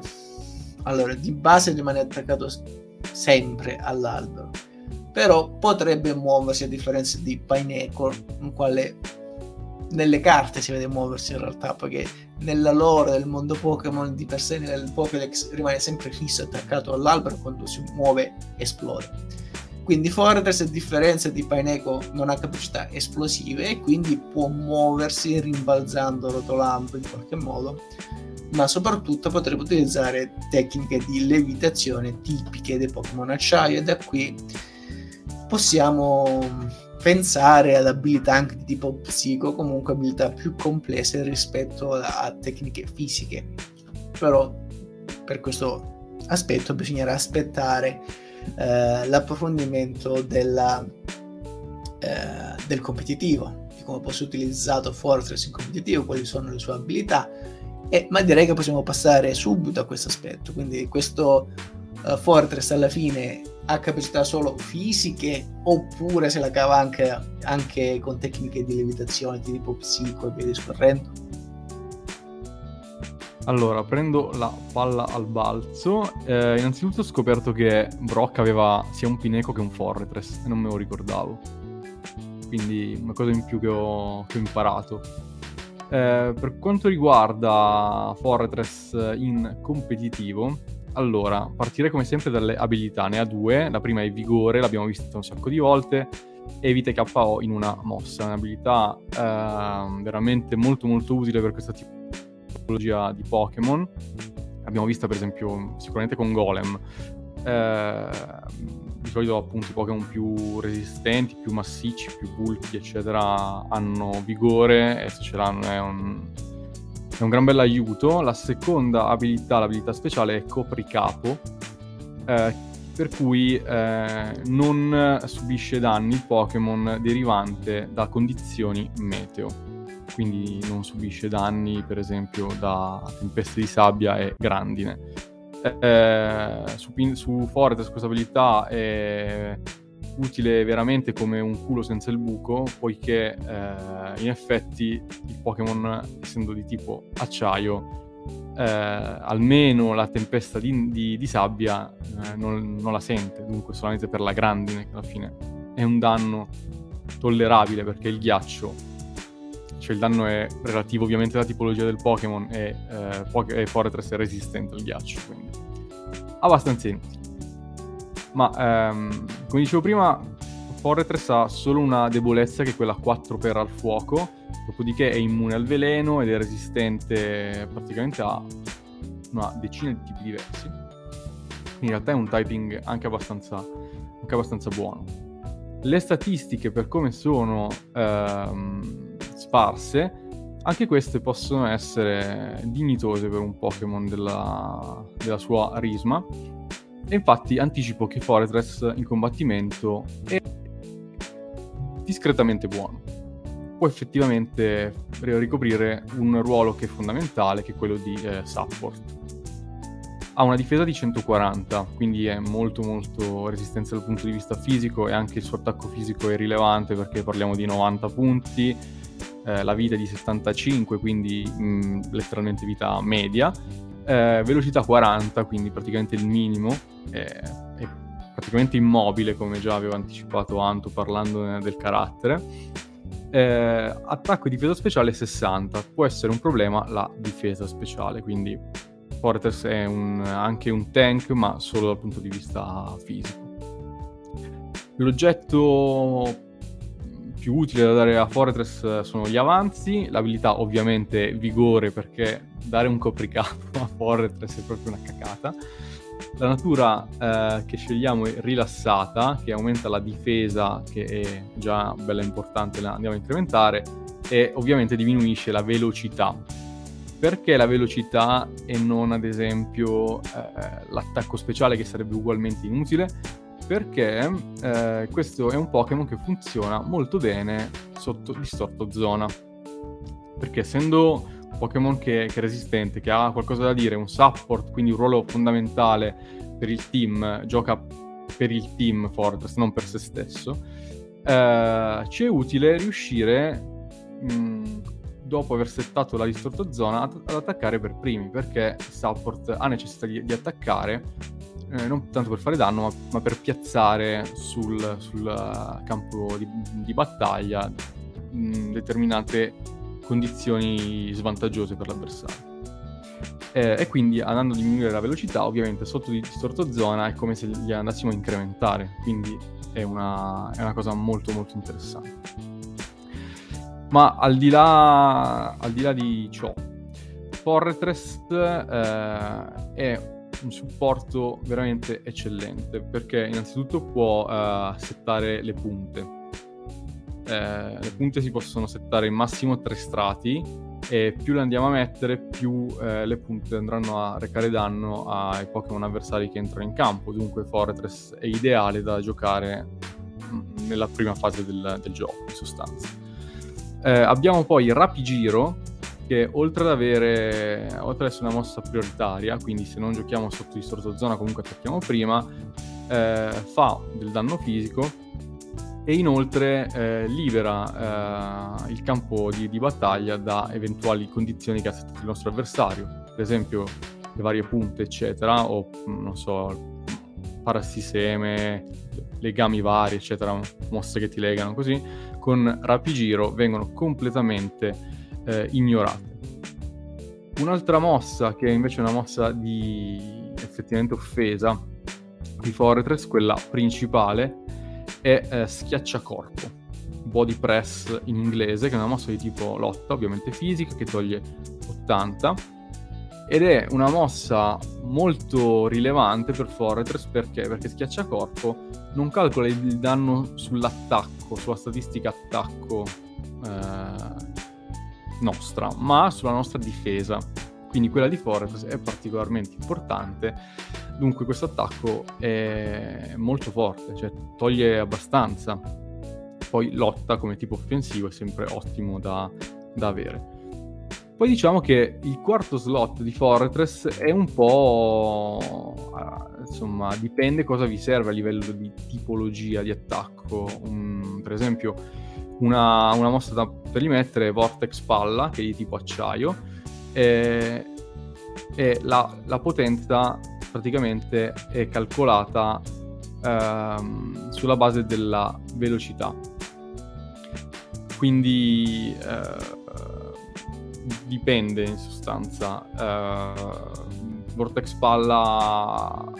allora, di base rimane attaccato sempre all'albero, però potrebbe muoversi a differenza di Pineapple, in quale nelle carte si vede muoversi in realtà, perché nella lore del mondo Pokémon di per sé nel Pokédex rimane sempre fisso attaccato all'albero quando si muove esplode. Quindi Fortress a differenza di Pineco non ha capacità esplosive e quindi può muoversi rimbalzando, rotolando in qualche modo, ma soprattutto potrebbe utilizzare tecniche di levitazione tipiche dei Pokémon acciaio e da qui possiamo pensare ad abilità anche di tipo psico, comunque abilità più complesse rispetto a, tecniche fisiche. Però per questo aspetto bisognerà aspettare eh, l'approfondimento della, eh, del competitivo, di come posso utilizzato Fortress in competitivo, quali sono le sue abilità, e, ma direi che possiamo passare subito a questo aspetto. Quindi questo uh, Fortress alla fine ha capacità solo fisiche oppure se la cava anche, anche con tecniche di levitazione di tipo psico e via discorrendo? Allora, prendo la palla al balzo. Eh, innanzitutto ho scoperto che Brock aveva sia un Pineco che un Fortress e non me lo ricordavo. Quindi una cosa in più che ho, che ho imparato. Eh, per quanto riguarda Fortress in competitivo, allora, partirei come sempre dalle abilità. Ne ha due. La prima è vigore, l'abbiamo vista un sacco di volte. Evite KO in una mossa. Un'abilità eh, veramente molto molto utile per questo tipo tipologia di Pokémon. Abbiamo visto per esempio sicuramente con Golem. Eh, di solito appunto i Pokémon più resistenti, più massicci, più bulky, eccetera, hanno vigore e se ce l'hanno è un, è un gran bel aiuto. La seconda abilità, l'abilità speciale, è Copricapo, eh, per cui eh, non subisce danni il Pokémon derivante da condizioni meteo quindi non subisce danni per esempio da tempeste di sabbia e grandine. Eh, su, su Fortress questa abilità è utile veramente come un culo senza il buco, poiché eh, in effetti il Pokémon, essendo di tipo acciaio, eh, almeno la tempesta di, di, di sabbia eh, non, non, la sente, dunque solamente per la grandine, che alla fine è un danno tollerabile perché il ghiaccio cioè il danno è relativo ovviamente alla tipologia del Pokémon e, eh, e Fortress è resistente al ghiaccio, quindi abbastanza. Ma ehm, come dicevo prima, Fortress ha solo una debolezza che è quella 4 per al fuoco, dopodiché è immune al veleno ed è resistente praticamente a una decina di tipi diversi. In realtà è un typing anche abbastanza, anche abbastanza buono. Le statistiche per come sono ehm, sparse, anche queste possono essere dignitose per un Pokémon della, della sua risma. E infatti anticipo che Fortress in combattimento è discretamente buono. Può effettivamente ricoprire un ruolo che è fondamentale, che è quello di eh, support. Ha una difesa di 140, quindi è molto molto resistente dal punto di vista fisico e anche il suo attacco fisico è rilevante perché parliamo di 90 punti, eh, la vita di 75, quindi mh, mm, letteralmente vita media, eh, velocità 40, quindi praticamente il minimo, eh, è praticamente immobile come già avevo anticipato Anto parlando del carattere. Eh, attacco e difesa speciale 60, può essere un problema la difesa speciale, quindi Fortress è un, anche un tank ma solo dal punto di vista fisico. L'oggetto più utile da dare a Fortress eh, sono gli avanzi, l'abilità ovviamente vigore perché dare un copricapo a Fortress è proprio una cacata. La natura eh, che scegliamo è rilassata, che aumenta la difesa, che è già bella importante, la andiamo a incrementare, e ovviamente diminuisce la velocità. Perché la velocità e non ad esempio eh, l'attacco speciale che sarebbe ugualmente inutile? Perché eh, questo è un Pokémon che funziona molto bene sotto distorto zona. Perché essendo un Pokémon che, che, è resistente, che ha qualcosa da dire, un support, quindi un ruolo fondamentale per il team, gioca per il team Fortress, non per se stesso, eh, ci è utile riuscire, mh, dopo aver settato la distorto zona, ad, ad, attaccare per primi, perché il support ha necessità di, di attaccare eh, non tanto per fare danno, ma, ma per piazzare sul, sul campo di, di battaglia mh, determinate condizioni svantaggiose per l'avversario. Eh, e quindi andando a diminuire la velocità, ovviamente sotto di distorto zona è come se li andassimo a incrementare, quindi è una, è una cosa molto molto interessante. Ma al di là, al di, là di ciò, Fortress eh, è un supporto veramente eccellente perché innanzitutto può uh, settare le punte. Eh, le punte si possono settare in massimo tre strati e più le andiamo a mettere più eh, le punte andranno a recare danno ai Pokémon avversari che entrano in campo. Dunque Fortress è ideale da giocare mm, nella prima fase del, del gioco in sostanza. Eh, abbiamo poi Rapigiro che oltre ad avere oltre ad essere una mossa prioritaria, quindi se non giochiamo sotto distorto zona comunque attacchiamo prima, eh, fa del danno fisico e inoltre eh, libera eh, il campo di, di, battaglia da eventuali condizioni che ha settato il nostro avversario, per esempio le varie punte eccetera o non so parassiseme, legami vari eccetera, mosse che ti legano così, con rapigiro vengono completamente eh, ignorate. Un'altra mossa, che invece è una mossa di effettivamente offesa di Fortress, quella principale, è eh, schiacciacorpo, body press in inglese, che è una mossa di tipo lotta, ovviamente fisica, che toglie 80, ed è una mossa molto rilevante per Fortress perché? Perché schiacciacorpo non calcola il danno sull'attacco, sulla statistica attacco eh, nostra, ma sulla nostra difesa. Quindi quella di Fortress è particolarmente importante. Dunque questo attacco è molto forte, cioè toglie abbastanza. Poi lotta come tipo offensivo è sempre ottimo da, da avere. Poi diciamo che il quarto slot di Fortress è un po'... Uh, insomma, dipende cosa vi serve a livello di tipologia di attacco. Um, per esempio, una, una mossa da, per rimettere Vortex Palla, che è di tipo acciaio, e, e la, la, potenza praticamente è calcolata ehm, sulla base della velocità. Quindi eh, dipende in sostanza. Eh, Vortex Palla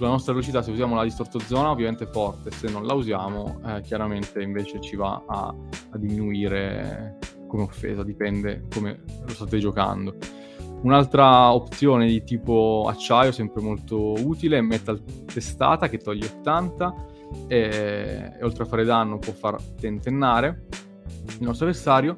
sulla nostra velocità se usiamo la distorto zona ovviamente è forte, se non la usiamo eh, chiaramente invece ci va a, a, diminuire come offesa, dipende come lo state giocando. Un'altra opzione di tipo acciaio, sempre molto utile, è Metal Testata che toglie 80 e, e oltre a fare danno può far tentennare il nostro avversario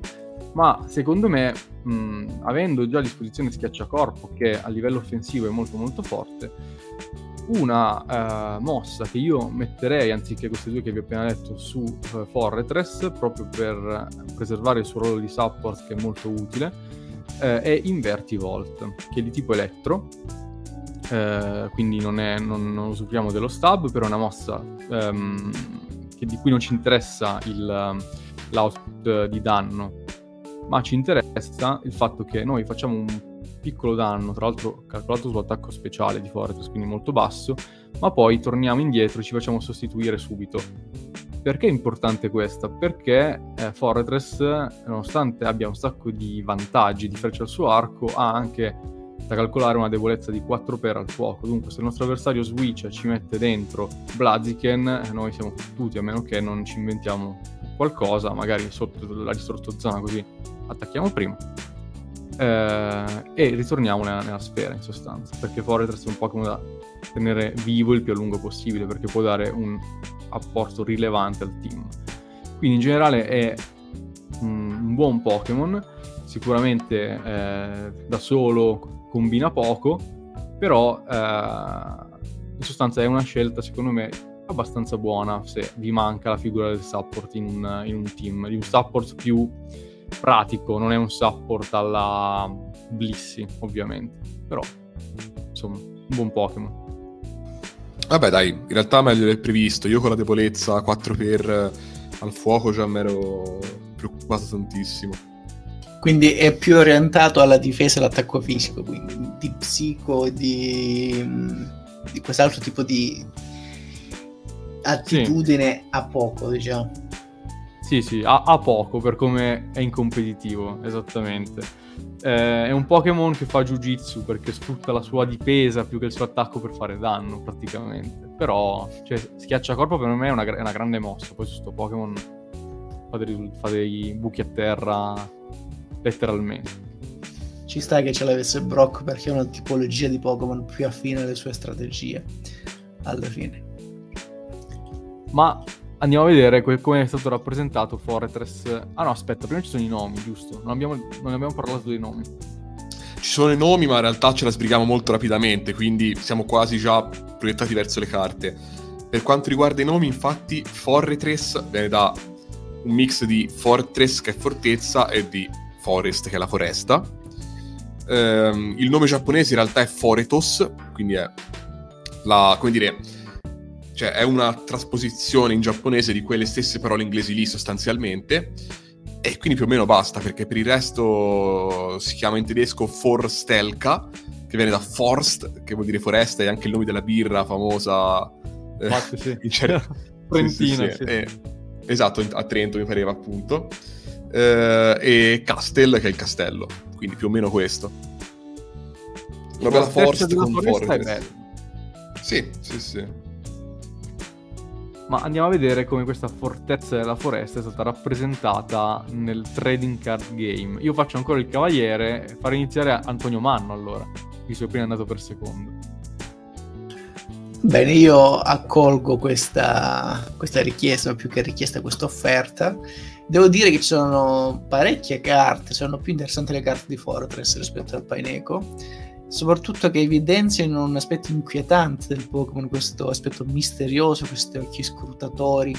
ma secondo me mh, avendo già a disposizione schiacciacorpo che a livello offensivo è molto molto forte una uh, mossa che io metterei anziché queste due che vi ho appena detto su uh, Fortress proprio per preservare il suo ruolo di support che è molto utile uh, è Invertivolt che è di tipo elettro. Quindi non, è, non, non usufruiamo dello stab però è una mossa um, di cui non ci interessa il, l'output di danno. Ma ci interessa il fatto che noi facciamo un piccolo danno, tra l'altro calcolato sull'attacco speciale di Fortress, quindi molto basso, ma poi torniamo indietro e ci facciamo sostituire subito. Perché è importante questa? Perché eh, Fortress, nonostante abbia un sacco di vantaggi di freccia al suo arco, ha anche da calcolare una debolezza di 4 per al fuoco. Dunque, se il nostro avversario switch ci mette dentro Blaziken, eh, noi siamo fottuti, a meno che non ci inventiamo qualcosa, magari sotto la distorto zona, così attacchiamo prima eh, e ritorniamo nella, nella, sfera in sostanza, perché Fortress è un Pokémon da tenere vivo il più a lungo possibile, perché può dare un apporto rilevante al team. Quindi in generale è un, buon Pokémon, sicuramente eh, da solo combina poco, però eh, in sostanza è una scelta secondo me abbastanza buona se vi manca la figura del support in in un team, di un support più pratico, non è un support alla Blissy, ovviamente. Però, insomma, un buon Pokémon. Vabbè, dai, in realtà meglio del previsto. Io con la debolezza 4x al fuoco già mi ero preoccupato tantissimo. Quindi è più orientato alla difesa e all'attacco fisico, quindi di psico, di, di quest'altro tipo di attitudine sì. a poco, diciamo. Sì, sì, ha, ha poco per come è in competitivo, esattamente. Eh, è un Pokémon che fa Jiu-Jitsu perché sfrutta la sua difesa più che il suo attacco per fare danno, praticamente. Però, cioè, schiacciacorpo per me è una, è una grande mossa. Poi su sto Pokémon fa dei, fa dei buchi a terra letteralmente. Ci sta che ce l'avesse Brock perché è una tipologia di Pokémon più affine alle sue strategie. Alla fine. Ma andiamo a vedere come è stato rappresentato Fortress. Ah no, aspetta, prima ci sono i nomi, giusto? Non abbiamo, non abbiamo parlato dei nomi. Ci sono i nomi, ma in realtà ce la sbrighiamo molto rapidamente, quindi siamo quasi già proiettati verso le carte. Per quanto riguarda i nomi, infatti, Fortress viene da un mix di Fortress, che è fortezza, e di Forest, che è la foresta. Ehm, il nome giapponese in realtà è Foretos, quindi è la, come dire, cioè è una trasposizione in giapponese di quelle stesse parole inglesi lì sostanzialmente. E quindi più o meno basta perché per il resto si chiama in tedesco Forstelka che viene da Forst che vuol dire foresta e anche il nome della birra famosa Infatti, sì. in cer- Trentina sì, sì. Eh, esatto a Trento mi pareva appunto. Eh, e Castel che è il castello quindi più o meno questo. Una bella Forst con Forest sì sì sì ma andiamo a vedere come questa fortezza della foresta è stata rappresentata nel trading card game. Io faccio ancora il cavaliere, farei iniziare Antonio Manno allora, visto che prima è andato per secondo. Bene, io accolgo questa, questa richiesta, più che richiesta, questa offerta. Devo dire che ci sono parecchie carte, sono più interessanti le carte di Fortress rispetto al Paineco soprattutto che evidenziano un aspetto inquietante del Pokémon, questo aspetto misterioso, questi occhi scrutatori,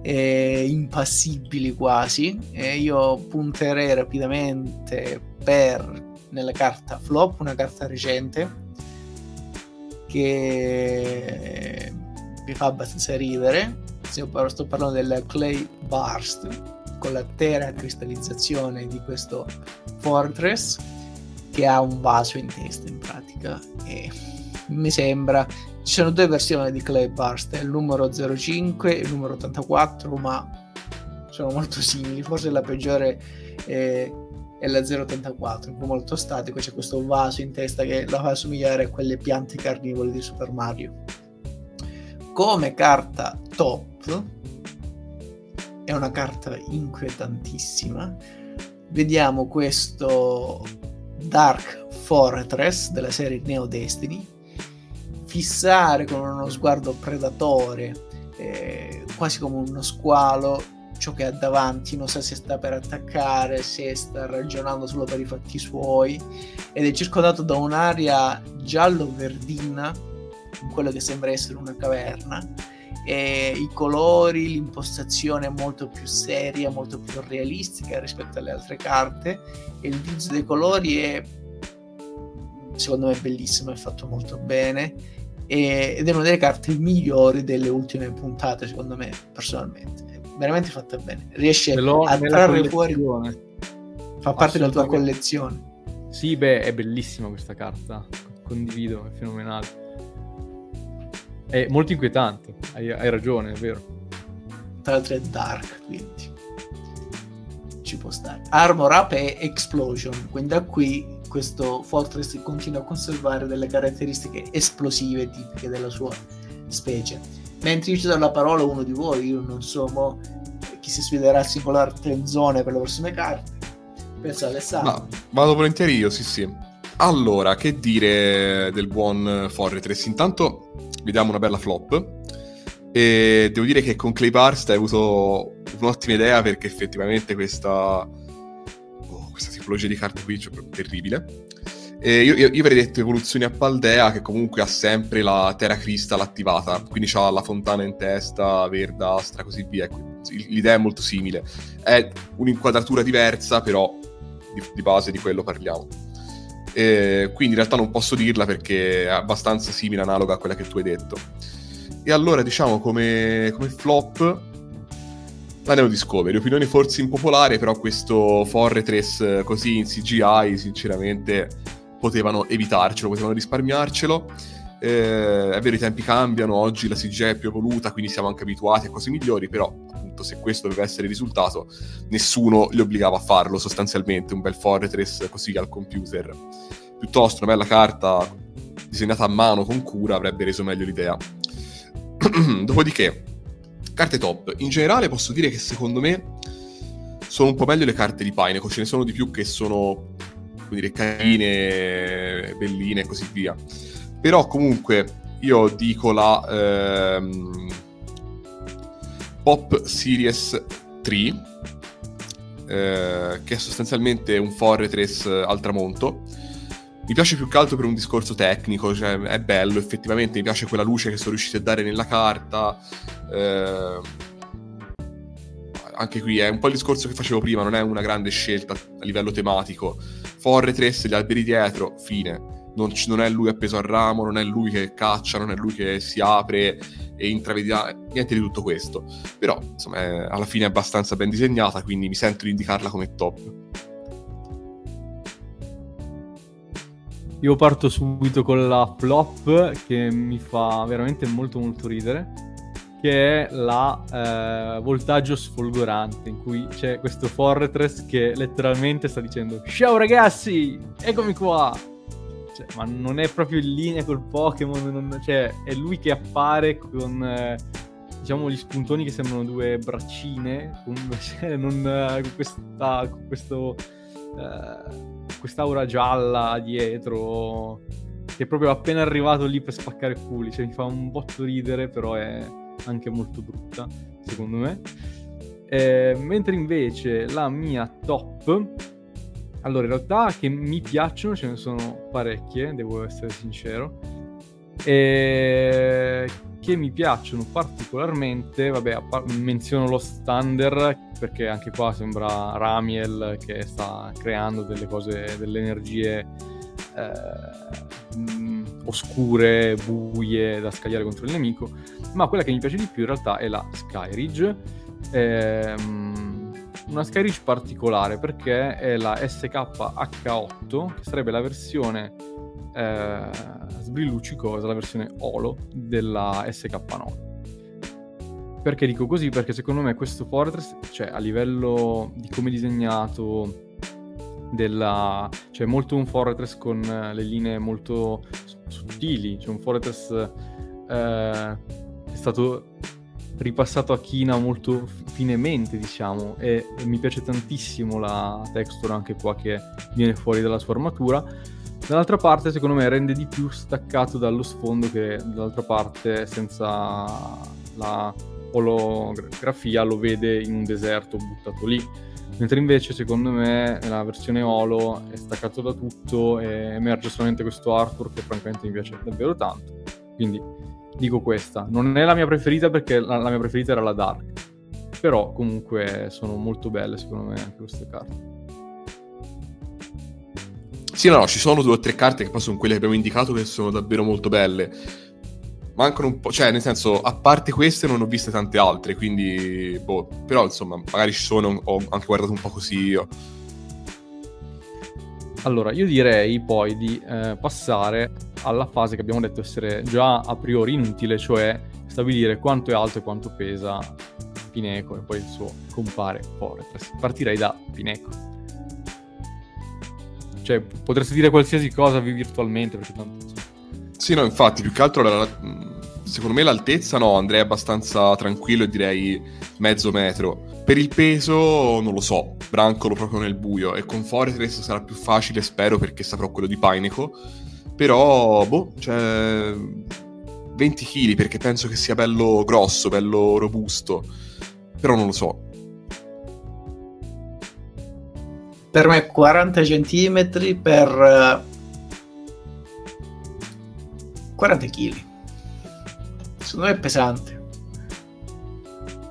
eh, impassibili quasi. E io punterei rapidamente per nella carta flop, una carta recente che mi fa abbastanza ridere. Sto parlando del Clay Burst con la terra cristallizzazione di questo Fortress che ha un vaso in testa in pratica e mi sembra ci sono due versioni di Clay Burst il numero 05 e il numero 84 ma sono molto simili. Forse la peggiore è, è la 084 un po' molto statico. C'è questo vaso in testa che la fa assomigliare a quelle piante carnivore di Super Mario. Come carta top è una carta inquietantissima. Vediamo questo Dark Fortress della serie Neo Destiny, fissare con uno sguardo predatore, eh, quasi come uno squalo, ciò che ha davanti, non sa se sta per attaccare, se sta ragionando solo per i fatti suoi, ed è circondato da un'area giallo-verdina, in quello che sembra essere una caverna, e i colori, l'impostazione è molto più seria, molto più realistica rispetto alle altre carte. E il utilizzo dei colori è secondo me bellissimo, è fatto molto bene. E, ed è una delle carte migliori delle ultime puntate secondo me personalmente, è veramente fatta bene, riesce a trarre fuori, fa parte della tua collezione. Sì, beh, è bellissima questa carta, condivido, è fenomenale. È molto inquietante, hai, hai ragione, è vero. Tra l'altro è dark, quindi ci può stare. Armor Up e Explosion, quindi da qui questo Fortress continua a conservare delle caratteristiche esplosive tipiche della sua specie. Mentre io ci do la parola a uno di voi, io non so mo, chi si sfiderà a singolare tre zone per le prossime carte. Penso Alessandro. Ma vado volentieri io, sì sì. Allora, che dire del buon Fortress? Intanto vediamo una bella flop. E devo dire che con Clay Burst hai avuto un'ottima idea perché effettivamente questa, oh, questa tipologia di carte qui è cioè, terribile. Io, io, io, avrei detto evoluzioni a Paldea che comunque ha sempre la Terra Crystal attivata, quindi ha la fontana in testa, verdastra, così via. L'idea è molto simile. È un'inquadratura diversa, però di, di base di quello parliamo. E quindi in realtà non posso dirla perché è abbastanza simile, analoga a quella che tu hai detto. E allora diciamo come, come flop la Neo Discovery, opinione forse impopolare, però questo Fortress così in CGI sinceramente potevano evitarcelo, potevano risparmiarcelo. Eh, è vero, i tempi cambiano, oggi la CGI è più evoluta, quindi siamo anche abituati a cose migliori, però appunto se questo doveva essere il risultato, nessuno li obbligava a farlo sostanzialmente, un bel Fortress così al computer. Piuttosto una bella carta disegnata a mano con cura avrebbe reso meglio l'idea. Dopodiché, carte top. In generale posso dire che secondo me sono un po' meglio le carte di Pineco, ce ne sono di più che sono, come dire, carine, belline e così via. Però comunque io dico la ehm, Pop Series 3, eh, che è sostanzialmente un Fortress al tramonto. Mi piace più che altro per un discorso tecnico, cioè è bello, effettivamente mi piace quella luce che sono riusciti a dare nella carta. Eh, anche qui è un po' il discorso che facevo prima, non è una grande scelta a livello tematico. Fortress, gli alberi dietro, fine non, non, è lui appeso al ramo, non è lui che caccia, non è lui che si apre e intravede niente di tutto questo. Però, insomma, è, alla fine è abbastanza ben disegnata, quindi mi sento di indicarla come top. Io parto subito con la flop che mi fa veramente molto molto ridere, che è la eh, voltaggio sfolgorante, in cui c'è questo Fortress che letteralmente sta dicendo Ciao ragazzi, eccomi qua! Cioè, ma non è proprio in linea col Pokémon, cioè, è lui che appare con, eh, diciamo, gli spuntoni che sembrano due braccine, con, cioè, non, eh, con, questa, con questo, eh, quest'aura gialla dietro, che è proprio appena arrivato lì per spaccare culi, cioè mi fa un botto ridere, però è anche molto brutta, secondo me. Eh, mentre invece la mia top allora, in realtà che mi piacciono ce ne sono parecchie, devo essere sincero. E che mi piacciono particolarmente, vabbè, menziono lo Thunder perché anche qua sembra Ramiel che sta creando delle cose, delle energie eh, mh, oscure, buie da scagliare contro il nemico, ma quella che mi piace di più in realtà è la Skyridge. Ehm, una Skyreach particolare perché è la SKH8, che sarebbe la versione eh, sbrilluccicosa, la versione Olo della SK9. Perché dico così? Perché secondo me questo Fortress, cioè a livello di come è disegnato, della... cioè molto un Fortress con le linee molto sottili, cioè un Fortress eh, è stato ripassato a china molto finemente, diciamo, e mi piace tantissimo la texture anche qua che viene fuori dalla sua armatura. Dall'altra parte, secondo me, rende di più staccato dallo sfondo che dall'altra parte, senza la olografia, lo vede in un deserto buttato lì. Mentre invece, secondo me, la versione Holo è staccato da tutto e emerge solamente questo artwork che francamente mi piace davvero tanto. Quindi dico questa. Non è la mia preferita perché la, la mia preferita era la Dark. Però comunque sono molto belle secondo me anche queste carte. Sì, no, no, ci sono due o tre carte che poi sono quelle che abbiamo indicato che sono davvero molto belle. Mancano un po', cioè, nel senso, a parte queste non ho viste tante altre, quindi, boh, però insomma, magari ci sono, ho anche guardato un po' così io. Allora, io direi poi di eh, passare alla fase che abbiamo detto essere già a priori inutile, cioè stabilire quanto è alto e quanto pesa Pineco e poi il suo compare Fortress. Partirei da Pineco. Cioè, potresti dire qualsiasi cosa virtualmente, perché tanto... Sì, no, infatti, più che altro la, secondo me l'altezza no, andrei abbastanza tranquillo e direi mezzo metro. Per il peso non lo so, brancolo proprio nel buio e con Fortress sarà più facile, spero, perché saprò quello di Pineco. Però, boh, cioè 20 kg perché penso che sia bello grosso, bello robusto. Però non lo so. Per me 40 cm per 40 kg. Secondo me è pesante.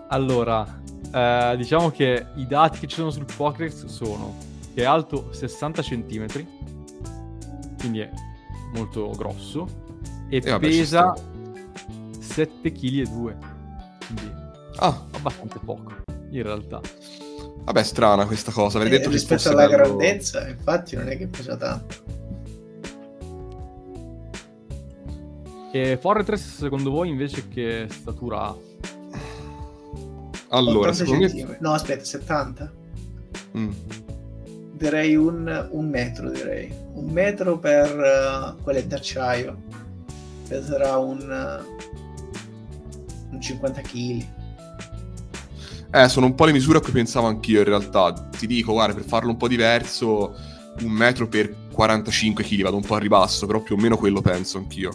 Allora, eh, diciamo che i dati che ci sono sul Pokédex sono che è alto 60 cm, quindi è molto grosso, e, e pesa vabbè, 7 kg e 2, quindi ah. abbastanza poco in realtà. Vabbè, strana questa cosa, avrei eh, detto rispetto alla bello... grandezza, infatti non è che pesa tanto. E Fortress secondo voi invece che statura ha? Allora, 80 secondo me... No, aspetta, 70? Mm. Direi un, un metro, direi. Un metro per uh, quelle d'acciaio. Peserà un, uh, un 50 kg. Eh, sono un po' le misure a cui pensavo anch'io in realtà. Ti dico, guarda, per farlo un po' diverso, un metro per 45 kg, vado un po' a ribasso, però più o meno quello penso anch'io.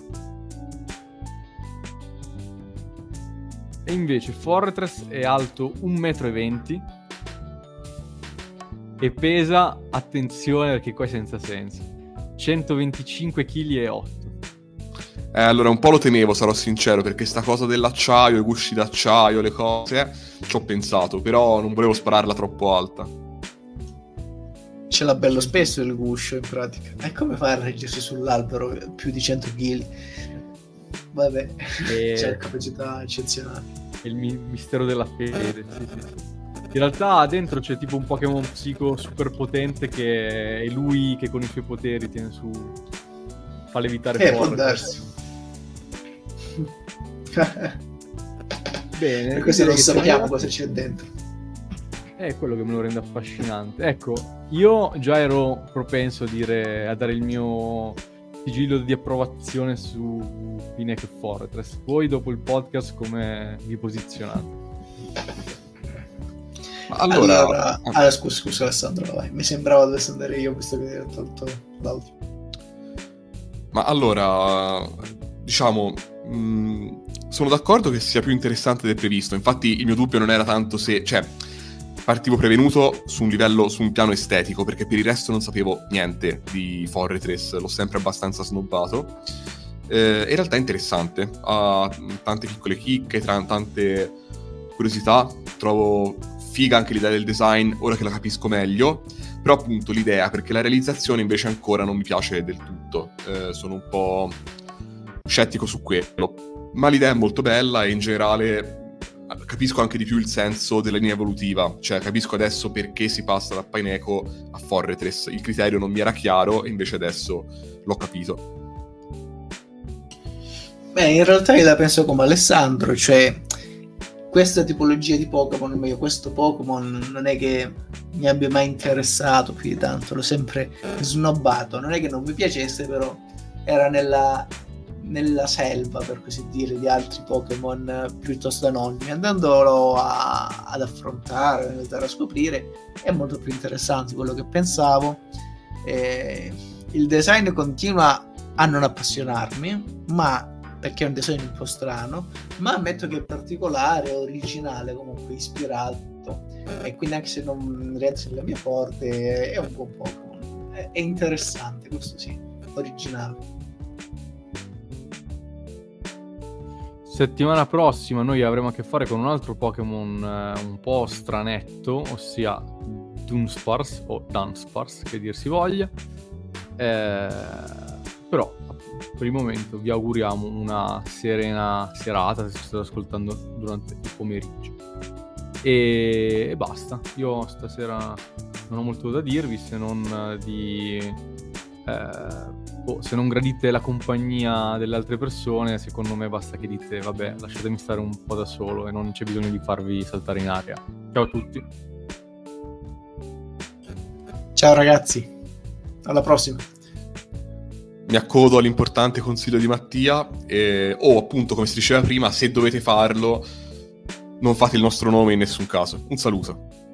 E invece Fortress è alto 1,20 m e pesa, attenzione perché qua è senza senso, 125 kg e 8. Eh, allora un po' lo temevo, sarò sincero, perché sta cosa dell'acciaio, i gusci d'acciaio, le cose, ci ho pensato, però non volevo spararla troppo alta. Ce l'ha bello spesso il guscio in pratica. E come fa a reggersi sull'albero più di 100 kg? Vabbè, E- c'è capacità eccezionali. È il mi- mistero della fede. sì, sì, sì. In realtà dentro c'è tipo un Pokémon psico super potente che è lui che con i suoi poteri tiene su. fa levitare Eh, può darsi. Bene. Per questo non sappiamo cosa c'è dentro. È quello che me lo rende affascinante. Ecco, io già ero propenso a, dire, a dare il mio sigillo di approvazione su Pinec Fortress. Voi dopo il podcast come vi posizionate? Allora, allora, ah, scusa, scusa Alessandro, vai. mi sembrava dovessi andare io visto che hai tolto l'altro. ma allora, diciamo, mh, sono d'accordo che sia più interessante del previsto. Infatti, il mio dubbio non era tanto se, cioè, partivo prevenuto su un livello, su un piano estetico, perché per il resto non sapevo niente di Fortress, l'ho sempre abbastanza snobbato. Eh, in realtà è interessante, ha tante piccole chicche, tra tante curiosità, trovo figa anche l'idea del design, ora che la capisco meglio, però appunto l'idea, perché la realizzazione invece ancora non mi piace del tutto, Eh, sono un po' scettico su quello, ma l'idea è molto bella e in generale eh, capisco anche di più il senso della linea evolutiva, cioè capisco adesso perché si passa da Paineco a Forretress, il criterio non mi era chiaro e invece adesso l'ho capito. Beh, in realtà io la penso come Alessandro, cioè questa tipologia di Pokémon, meglio questo Pokémon non è che mi abbia mai interessato più di tanto, l'ho sempre snobbato, non è che non mi piacesse, però era nella, nella selva, per così dire, di altri Pokémon piuttosto anonimi. Andandolo a- ad affrontare, andare a scoprire, è molto più interessante quello che pensavo. Eh, il design continua a non appassionarmi, ma perché è un design un po' strano, ma ammetto che è particolare, originale, comunque ispirato. E quindi anche se non rientra nelle mie porte, è un buon Pokémon. È, interessante, questo sì, originale. Settimana prossima noi avremo a che fare con un altro Pokémon eh, un po' stranetto, ossia Dunsparce o Dunsparce, che dir si voglia. Eh, però per il momento vi auguriamo una serena serata se ci state ascoltando durante il pomeriggio. E, e basta, io stasera non ho molto da dirvi se non eh, di... eh, boh, se non gradite la compagnia delle altre persone, secondo me basta che dite, vabbè, lasciatemi stare un po' da solo e non c'è bisogno di farvi saltare in aria. Ciao a tutti. Ciao ragazzi, alla prossima. Mi accodo all'importante consiglio di Mattia e, o appunto come si diceva prima, se dovete farlo, non fate il nostro nome in nessun caso. Un saluto.